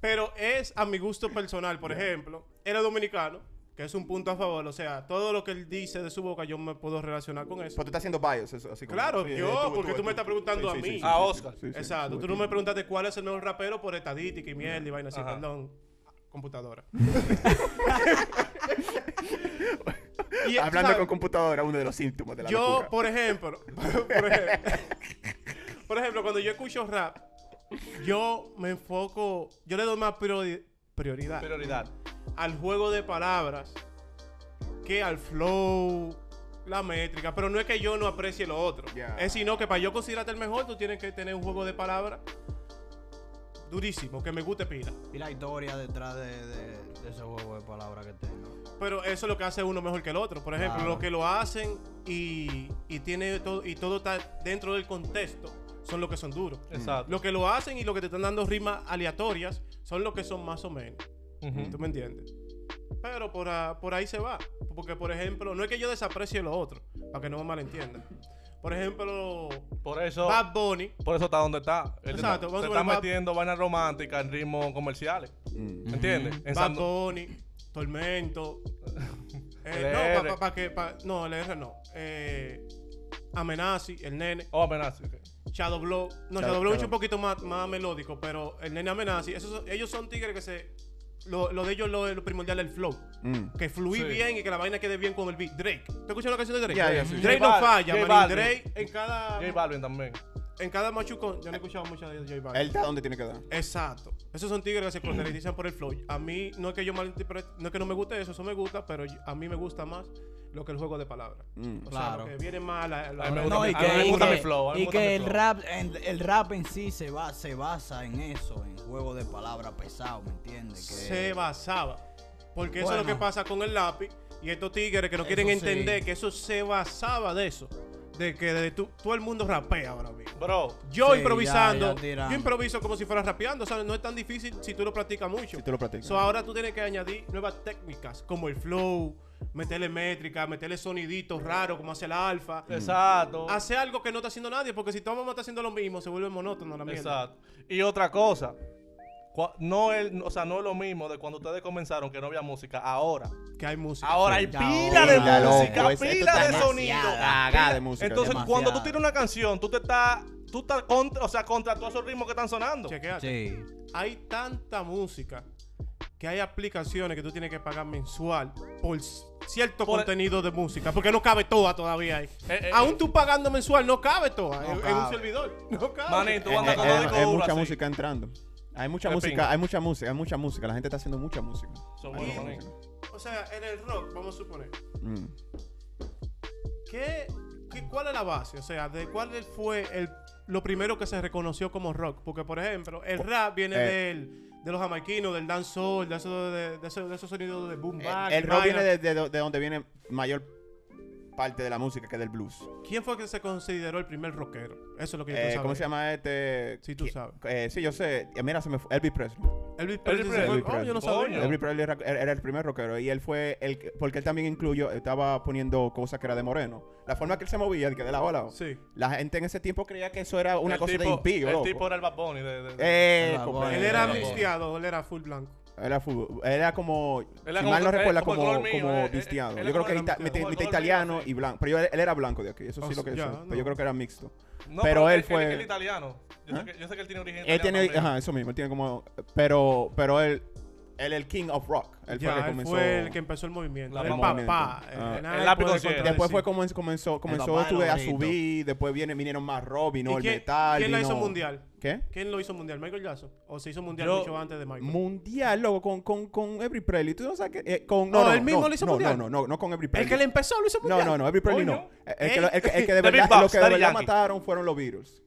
Pero es a mi gusto personal. Por ejemplo, es dominicano, que es un punto a favor. O sea, todo lo que él dice de su boca, yo me puedo relacionar con eso. Pero tú estás haciendo bias, eso, así como. Claro, sí, yo, porque tú me estás preguntando a mí. Ah, Oscar. sí, sí, Exacto. Tú no me preguntaste cuál es el mejor rapero por estadística y mierda y vaina así, Ajá. perdón. Computadora. Y, Hablando ¿sabes? con computadora, uno de los síntomas de la Yo, locura. por ejemplo, por ejemplo, por ejemplo, cuando yo escucho rap, yo me enfoco, yo le doy más priori- prioridad Prioridad. Al juego de palabras que al flow, la métrica. Pero no es que yo no aprecie lo otro. Es sino que para yo considerarte el mejor, tú tienes que tener un juego de palabras durísimo, que me guste pila. Y la historia detrás de, de- de ese juego de palabras que tengo. Pero eso es lo que hace uno mejor que el otro. Por ejemplo, Claro. lo que lo hacen y, y tiene todo y todo está dentro del contexto son los que son duros. Exacto. Lo que lo hacen y lo que te están dando rimas aleatorias son los que son más o menos. ¿Tú me entiendes? Pero por, a- por ahí se va. Porque, por ejemplo, no es que yo desaprecie lo otro, para que no me malentiendan. Por ejemplo, Por eso, Bad Bunny. por eso está donde está. Él Exacto, te, te está Bad- metiendo vainas románticas en ritmos comerciales. Mm. ¿Entiendes? En Bad Sando- Bunny, Tormento. Eh, no, para pa, que. pa- no, el R no. Eh, Amenazi, el nene. Oh, amenaza. ok. Shadow Blow. No, Shadow- Shadow Blow es un poquito más, más melódico, pero el nene Amenazi, esos ellos son tigres que se. Lo, lo de ellos lo, lo primordial es el flow. Mm. Que fluí Sí. bien y que la vaina quede bien con el beat. Drake. ¿Tú escuchas una canción de Drake? Sí. Drake J no falla, man. Drake en cada. J Balvin también. En cada machucón. Yo no he escuchado mucho de J Balvin. Él está donde tiene que dar. Exacto. Esos son tigres que se caracterizan por el flow. A mí no es que yo malinterprete, no es que no me guste eso, eso me gusta, pero a mí me gusta más lo que el juego de palabras. Mm. O sea, Claro. lo que viene más la, la- A mí me gusta No, mi- y que, me gusta mi flow, y que el rap, en- el rap en sí se, va, se basa en eso, en juego de palabras pesado, ¿me entiendes? Que- se basaba. Porque eso es lo que pasa con el lápiz y estos tigres que no quieren Eso sí. entender que eso se basaba de eso. De que de tu- todo el mundo rapea ahora mismo. Bro, Yo Sí, improvisando, ya, ya tiran. yo improviso como si fuera rapeando, o sea, no es tan difícil si tú lo practicas mucho. Si tú lo practicas. So, ahora tú tienes que añadir nuevas técnicas, como el flow, meterle métrica, meterle soniditos raros, como hace la alfa. exacto. Hace algo que no está haciendo nadie, porque si todo el mundo está haciendo lo mismo, se vuelve monótono la mierda. Exacto. Y otra cosa, no es, o sea, no es lo mismo de cuando ustedes comenzaron que no había música. Ahora, Que hay música. ahora hay pila de loco, música, es- esto pila está de sonido. demasiada. De música. Entonces, demasiado. cuando tú tienes una canción, tú te estás, tú estás contra, o sea, contra todos esos ritmos que están sonando. Chequéate. Sí. Hay tanta música que hay aplicaciones que tú tienes que pagar mensual por cierto Por- contenido de música, porque no cabe toda todavía ahí. Eh, eh, Aún tú pagando mensual no cabe toda No en, en un servidor. No cabe. Manín, tú Eh, andas eh, con eh, dos discos hay duros mucha así. música entrando. Hay mucha música, pinga. hay mucha música, hay mucha música. La gente está haciendo mucha música. Son Hay buenos, mucha música. O sea, en el rock, vamos a suponer. Mm. ¿Qué, qué- cuál es la base? O sea, ¿de cuál fue el, lo primero que se reconoció como rock? Porque, por ejemplo, el rap viene Eh. del, de los jamaiquinos, del dancehall, de, eso de, de, eso- de esos sonidos de boom bap. El, el rock viene de, de- de donde viene mayor parte de la música, que del blues. ¿Quién fue que se consideró el primer rockero? Eso es lo que yo Eh, ¿Cómo se llama este? Sí, tú ¿Qui- sabes. eh, sí, yo sé. Eh, Mira, se me fue. Elvis Presley. Elvis Presley. Presley. Elvis Oh, yo Presley. no sabía. Elvis Presley era, era el primer rockero y él fue el que- porque él también incluyó, estaba poniendo cosas que era de moreno. La forma que él se movía, de que de lado a lado. Sí. La gente en ese tiempo creía que eso era una El cosa de impío, El loco. tipo era el Bad Bunny de, de- de- Eh, El Bad compa- Bunny. Él era mixteado, él era full blanco. Era, fu- era como, Él si era como- mal no eh, recuerda, como como, color mío, como eh, eh, vistiado. Yo era creo que mitad, color italiano mío, y blanco. Pero yo- él era blanco de aquí, eso sí lo sea, que sé. no. Pero yo creo que era mixto. No, pero él él, fue- él es italiano. Yo, ¿Ah? sé que, yo sé que él tiene origen Él italiano tiene, también. ajá, eso mismo, él tiene como, pero, pero él, él es el king of rock. Él fue ya, el que él comenzó. fue el que empezó el movimiento. La el movimiento. papá. Ah. El nadie lápiz. Después fue como comenzó, comenzó a subir, después viene, vinieron más rock, vino ¿Y el quién, metal. quién la vino- hizo mundial? ¿Qué? ¿Quién lo hizo mundial? ¿Michael Jackson? ¿O se hizo mundial Yo- mucho antes de Michael? Mundial, loco, con, con, con Every Presley. ¿Tú no sabes que eh, con, No, no, no, él mismo no, lo hizo no, mundial. No, no, no, no con Every el Presley. que le empezó lo hizo No, mundial. no, no, Every Presley no. El, el que, lo- el que- el que de verdad, lo que de verdad mataron fueron los Beatles.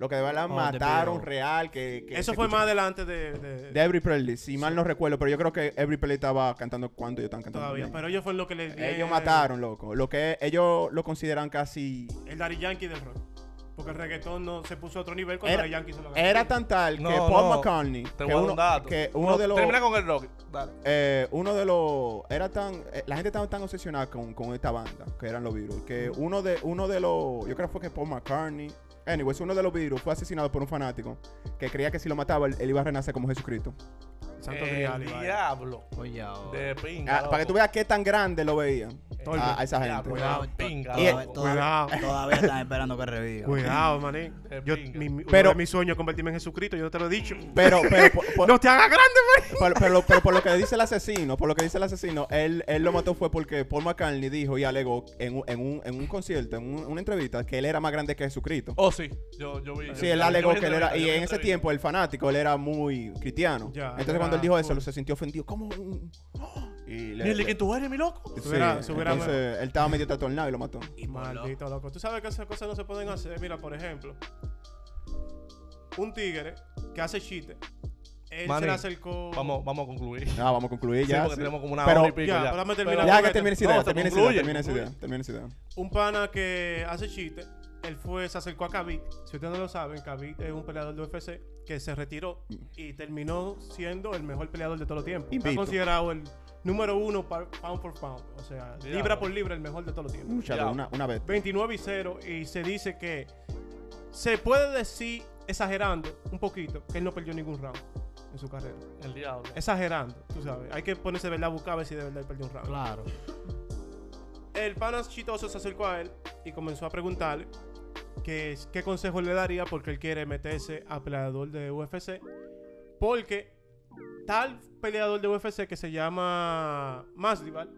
Lo que de verdad Oh, mataron real. Que, que Eso fue más adelante de, de- De Every Presley, si mal no recuerdo, pero yo creo que Every Presley estaba cantando cuando ellos estaban cantando. todavía. Pero ellos fueron lo que le dieron. ellos mataron, loco. Lo que ellos lo consideran casi. El Daddy Yankee del rock. Porque el reggaetón no se puso a otro nivel cuando Era, Yankee se lo ganó. era tan tal que No, Paul no. McCartney, Te que voy a dar uno, un dato. que uno No, de los. Termina con el rock. Dale. eh, uno de los era tan eh, la gente estaba tan obsesionada con, con esta banda que eran los Beatles que uno de uno de los yo creo que fue que Paul McCartney anyways uno de los Beatles fue asesinado por un fanático que creía que si lo mataba él iba a renacer como Jesucristo Santo el Grial, diablo. Oye, ahora. De pinga. Ah, para que tú veas qué tan grande lo veían Todo el a, a esa gente Cuidado, pinga. Y- loco. Cuidado. todavía están esperando que reviva. Cuidado, maní. De Yo, pinga. mi, mi- Pero- de mis sueños es convertirme en Jesucristo, yo te lo he dicho. pero pero por, por- ¡No te hagas grande, maní! por- pero- pero por lo que dice el asesino por lo que dice el asesino él, él lo mató fue porque Paul McCartney dijo y alegó en, un- en, un, en un concierto en un- una entrevista que él era más grande que Jesucristo Oh, sí. Yo, yo vi. Sí, yo- él yo alegó que él era. entrevista, Y vi en ese entrevista. tiempo, el fanático, él era muy cristiano. Ya, Entonces, era cuando él dijo eso, se sintió ofendido. ¿Cómo? un- Y le- Dile le- que tú eres, mi loco. Sí, hubiera- hubiera- entonces, él estaba medio trastornado y lo mató. Y Maldito loco. Tú sabes que esas cosas no se pueden hacer. Mira, por ejemplo, un tigre que hace chiste. Él se le acercó. Vamos, vamos a concluir. No, vamos a concluir Sí, ya. porque sí. tenemos como una Pero- hora y pico Ya, ya. pero Ya que termine esa No, idea, se termine esa idea, idea. Un pana que hace chiste. Él fue, se acercó a Khabib. Si ustedes no lo saben, Khabib es un peleador de UFC que se retiró y terminó siendo el mejor peleador de todos los tiempos. Está considerado el número uno pound for pound. O sea, libra por libra el mejor de todos los tiempos. Mucha una, una vez. 29 y 0 y se dice que se puede decir, exagerando un poquito, que él no perdió ningún round en su carrera. El diablo. Exagerando, tú sabes. Hay que ponerse de verdad a buscar a ver si de verdad él perdió un round. Claro. El pana chitoso se acercó a él y comenzó a preguntarle que, qué consejo le daría porque él quiere meterse a peleador de UFC. Porque tal peleador de UFC que se llama Masvidal,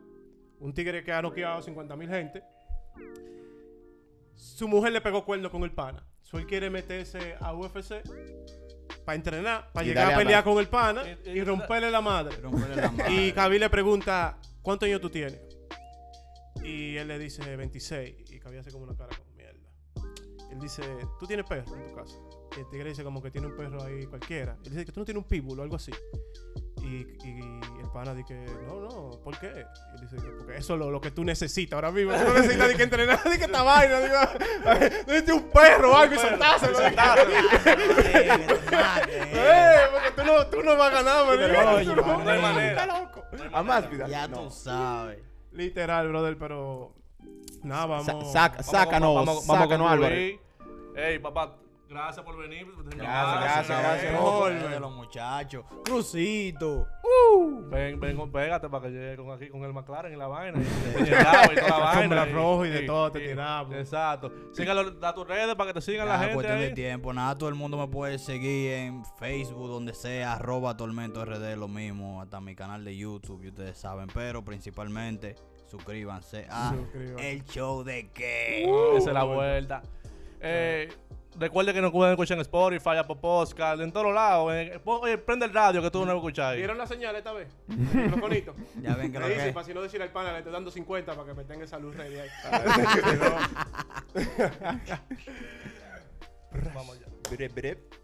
un tigre que ha noqueado 50 mil gente, su mujer le pegó cuerno con el pana. So él quiere meterse a UFC para entrenar, para llegar a pelear con el pana Y- y- y romperle la madre. Romperle la madre. Y Kabil le pregunta, ¿cuántos años tú tienes? Y él le dice 26. Y Kabil hace como una cara como. Él dice, ¿tú tienes perro en tu casa? Y el tigre dice como que tiene un perro ahí cualquiera. Él dice que tú no tienes un pitbull o algo así. Y, y el pana dice, no, no, ¿por qué? Y él dice, que porque eso es lo, lo que tú necesitas ahora mismo. Tú no necesitas ni que entrenar, ni que esta vaina. Digo, necesitas un perro o algo y soltárselo. Eh, eh. Eh, porque tú no, tú no vas a ganar, man. No- no hay manera. Está loco. A más vida. Ya No. tú sabes. Literal, brother, pero... Nada, vamos... Sa- sácanos, vamos- vamos sácanos. Ey, papá, gracias por venir. Gracias, gracias, gracias. No, Olver. de los muchachos. Crucito. Ven, ven, con- pégate para que llegue con aquí con el McLaren y la vaina. Y, y toda la vaina. De todo te tiramos. Exacto. Síganlo a tus redes para que te sigan la Ya, gente. cuestión de tiempo. Nada, todo el mundo me puede seguir en Facebook, donde sea, arroba Tormento RD, lo mismo. Hasta mi canal de YouTube, y ustedes saben. Pero principalmente, suscríbanse a Suscríbanse. El Show de qué. Esa es la vuelta. Eh, recuerde que nos pueden escuchar en Spotify, Apple Podcast, en todos lados. En- oye, prende el radio que tú no escuchas. ¿Vieron la señal esta vez? El microfonito. Ya ven que lo dice, para si no decir al pana, le estoy dando 50 para que me tenga esa luz ready ahí. Vamos ya. Brep, brep.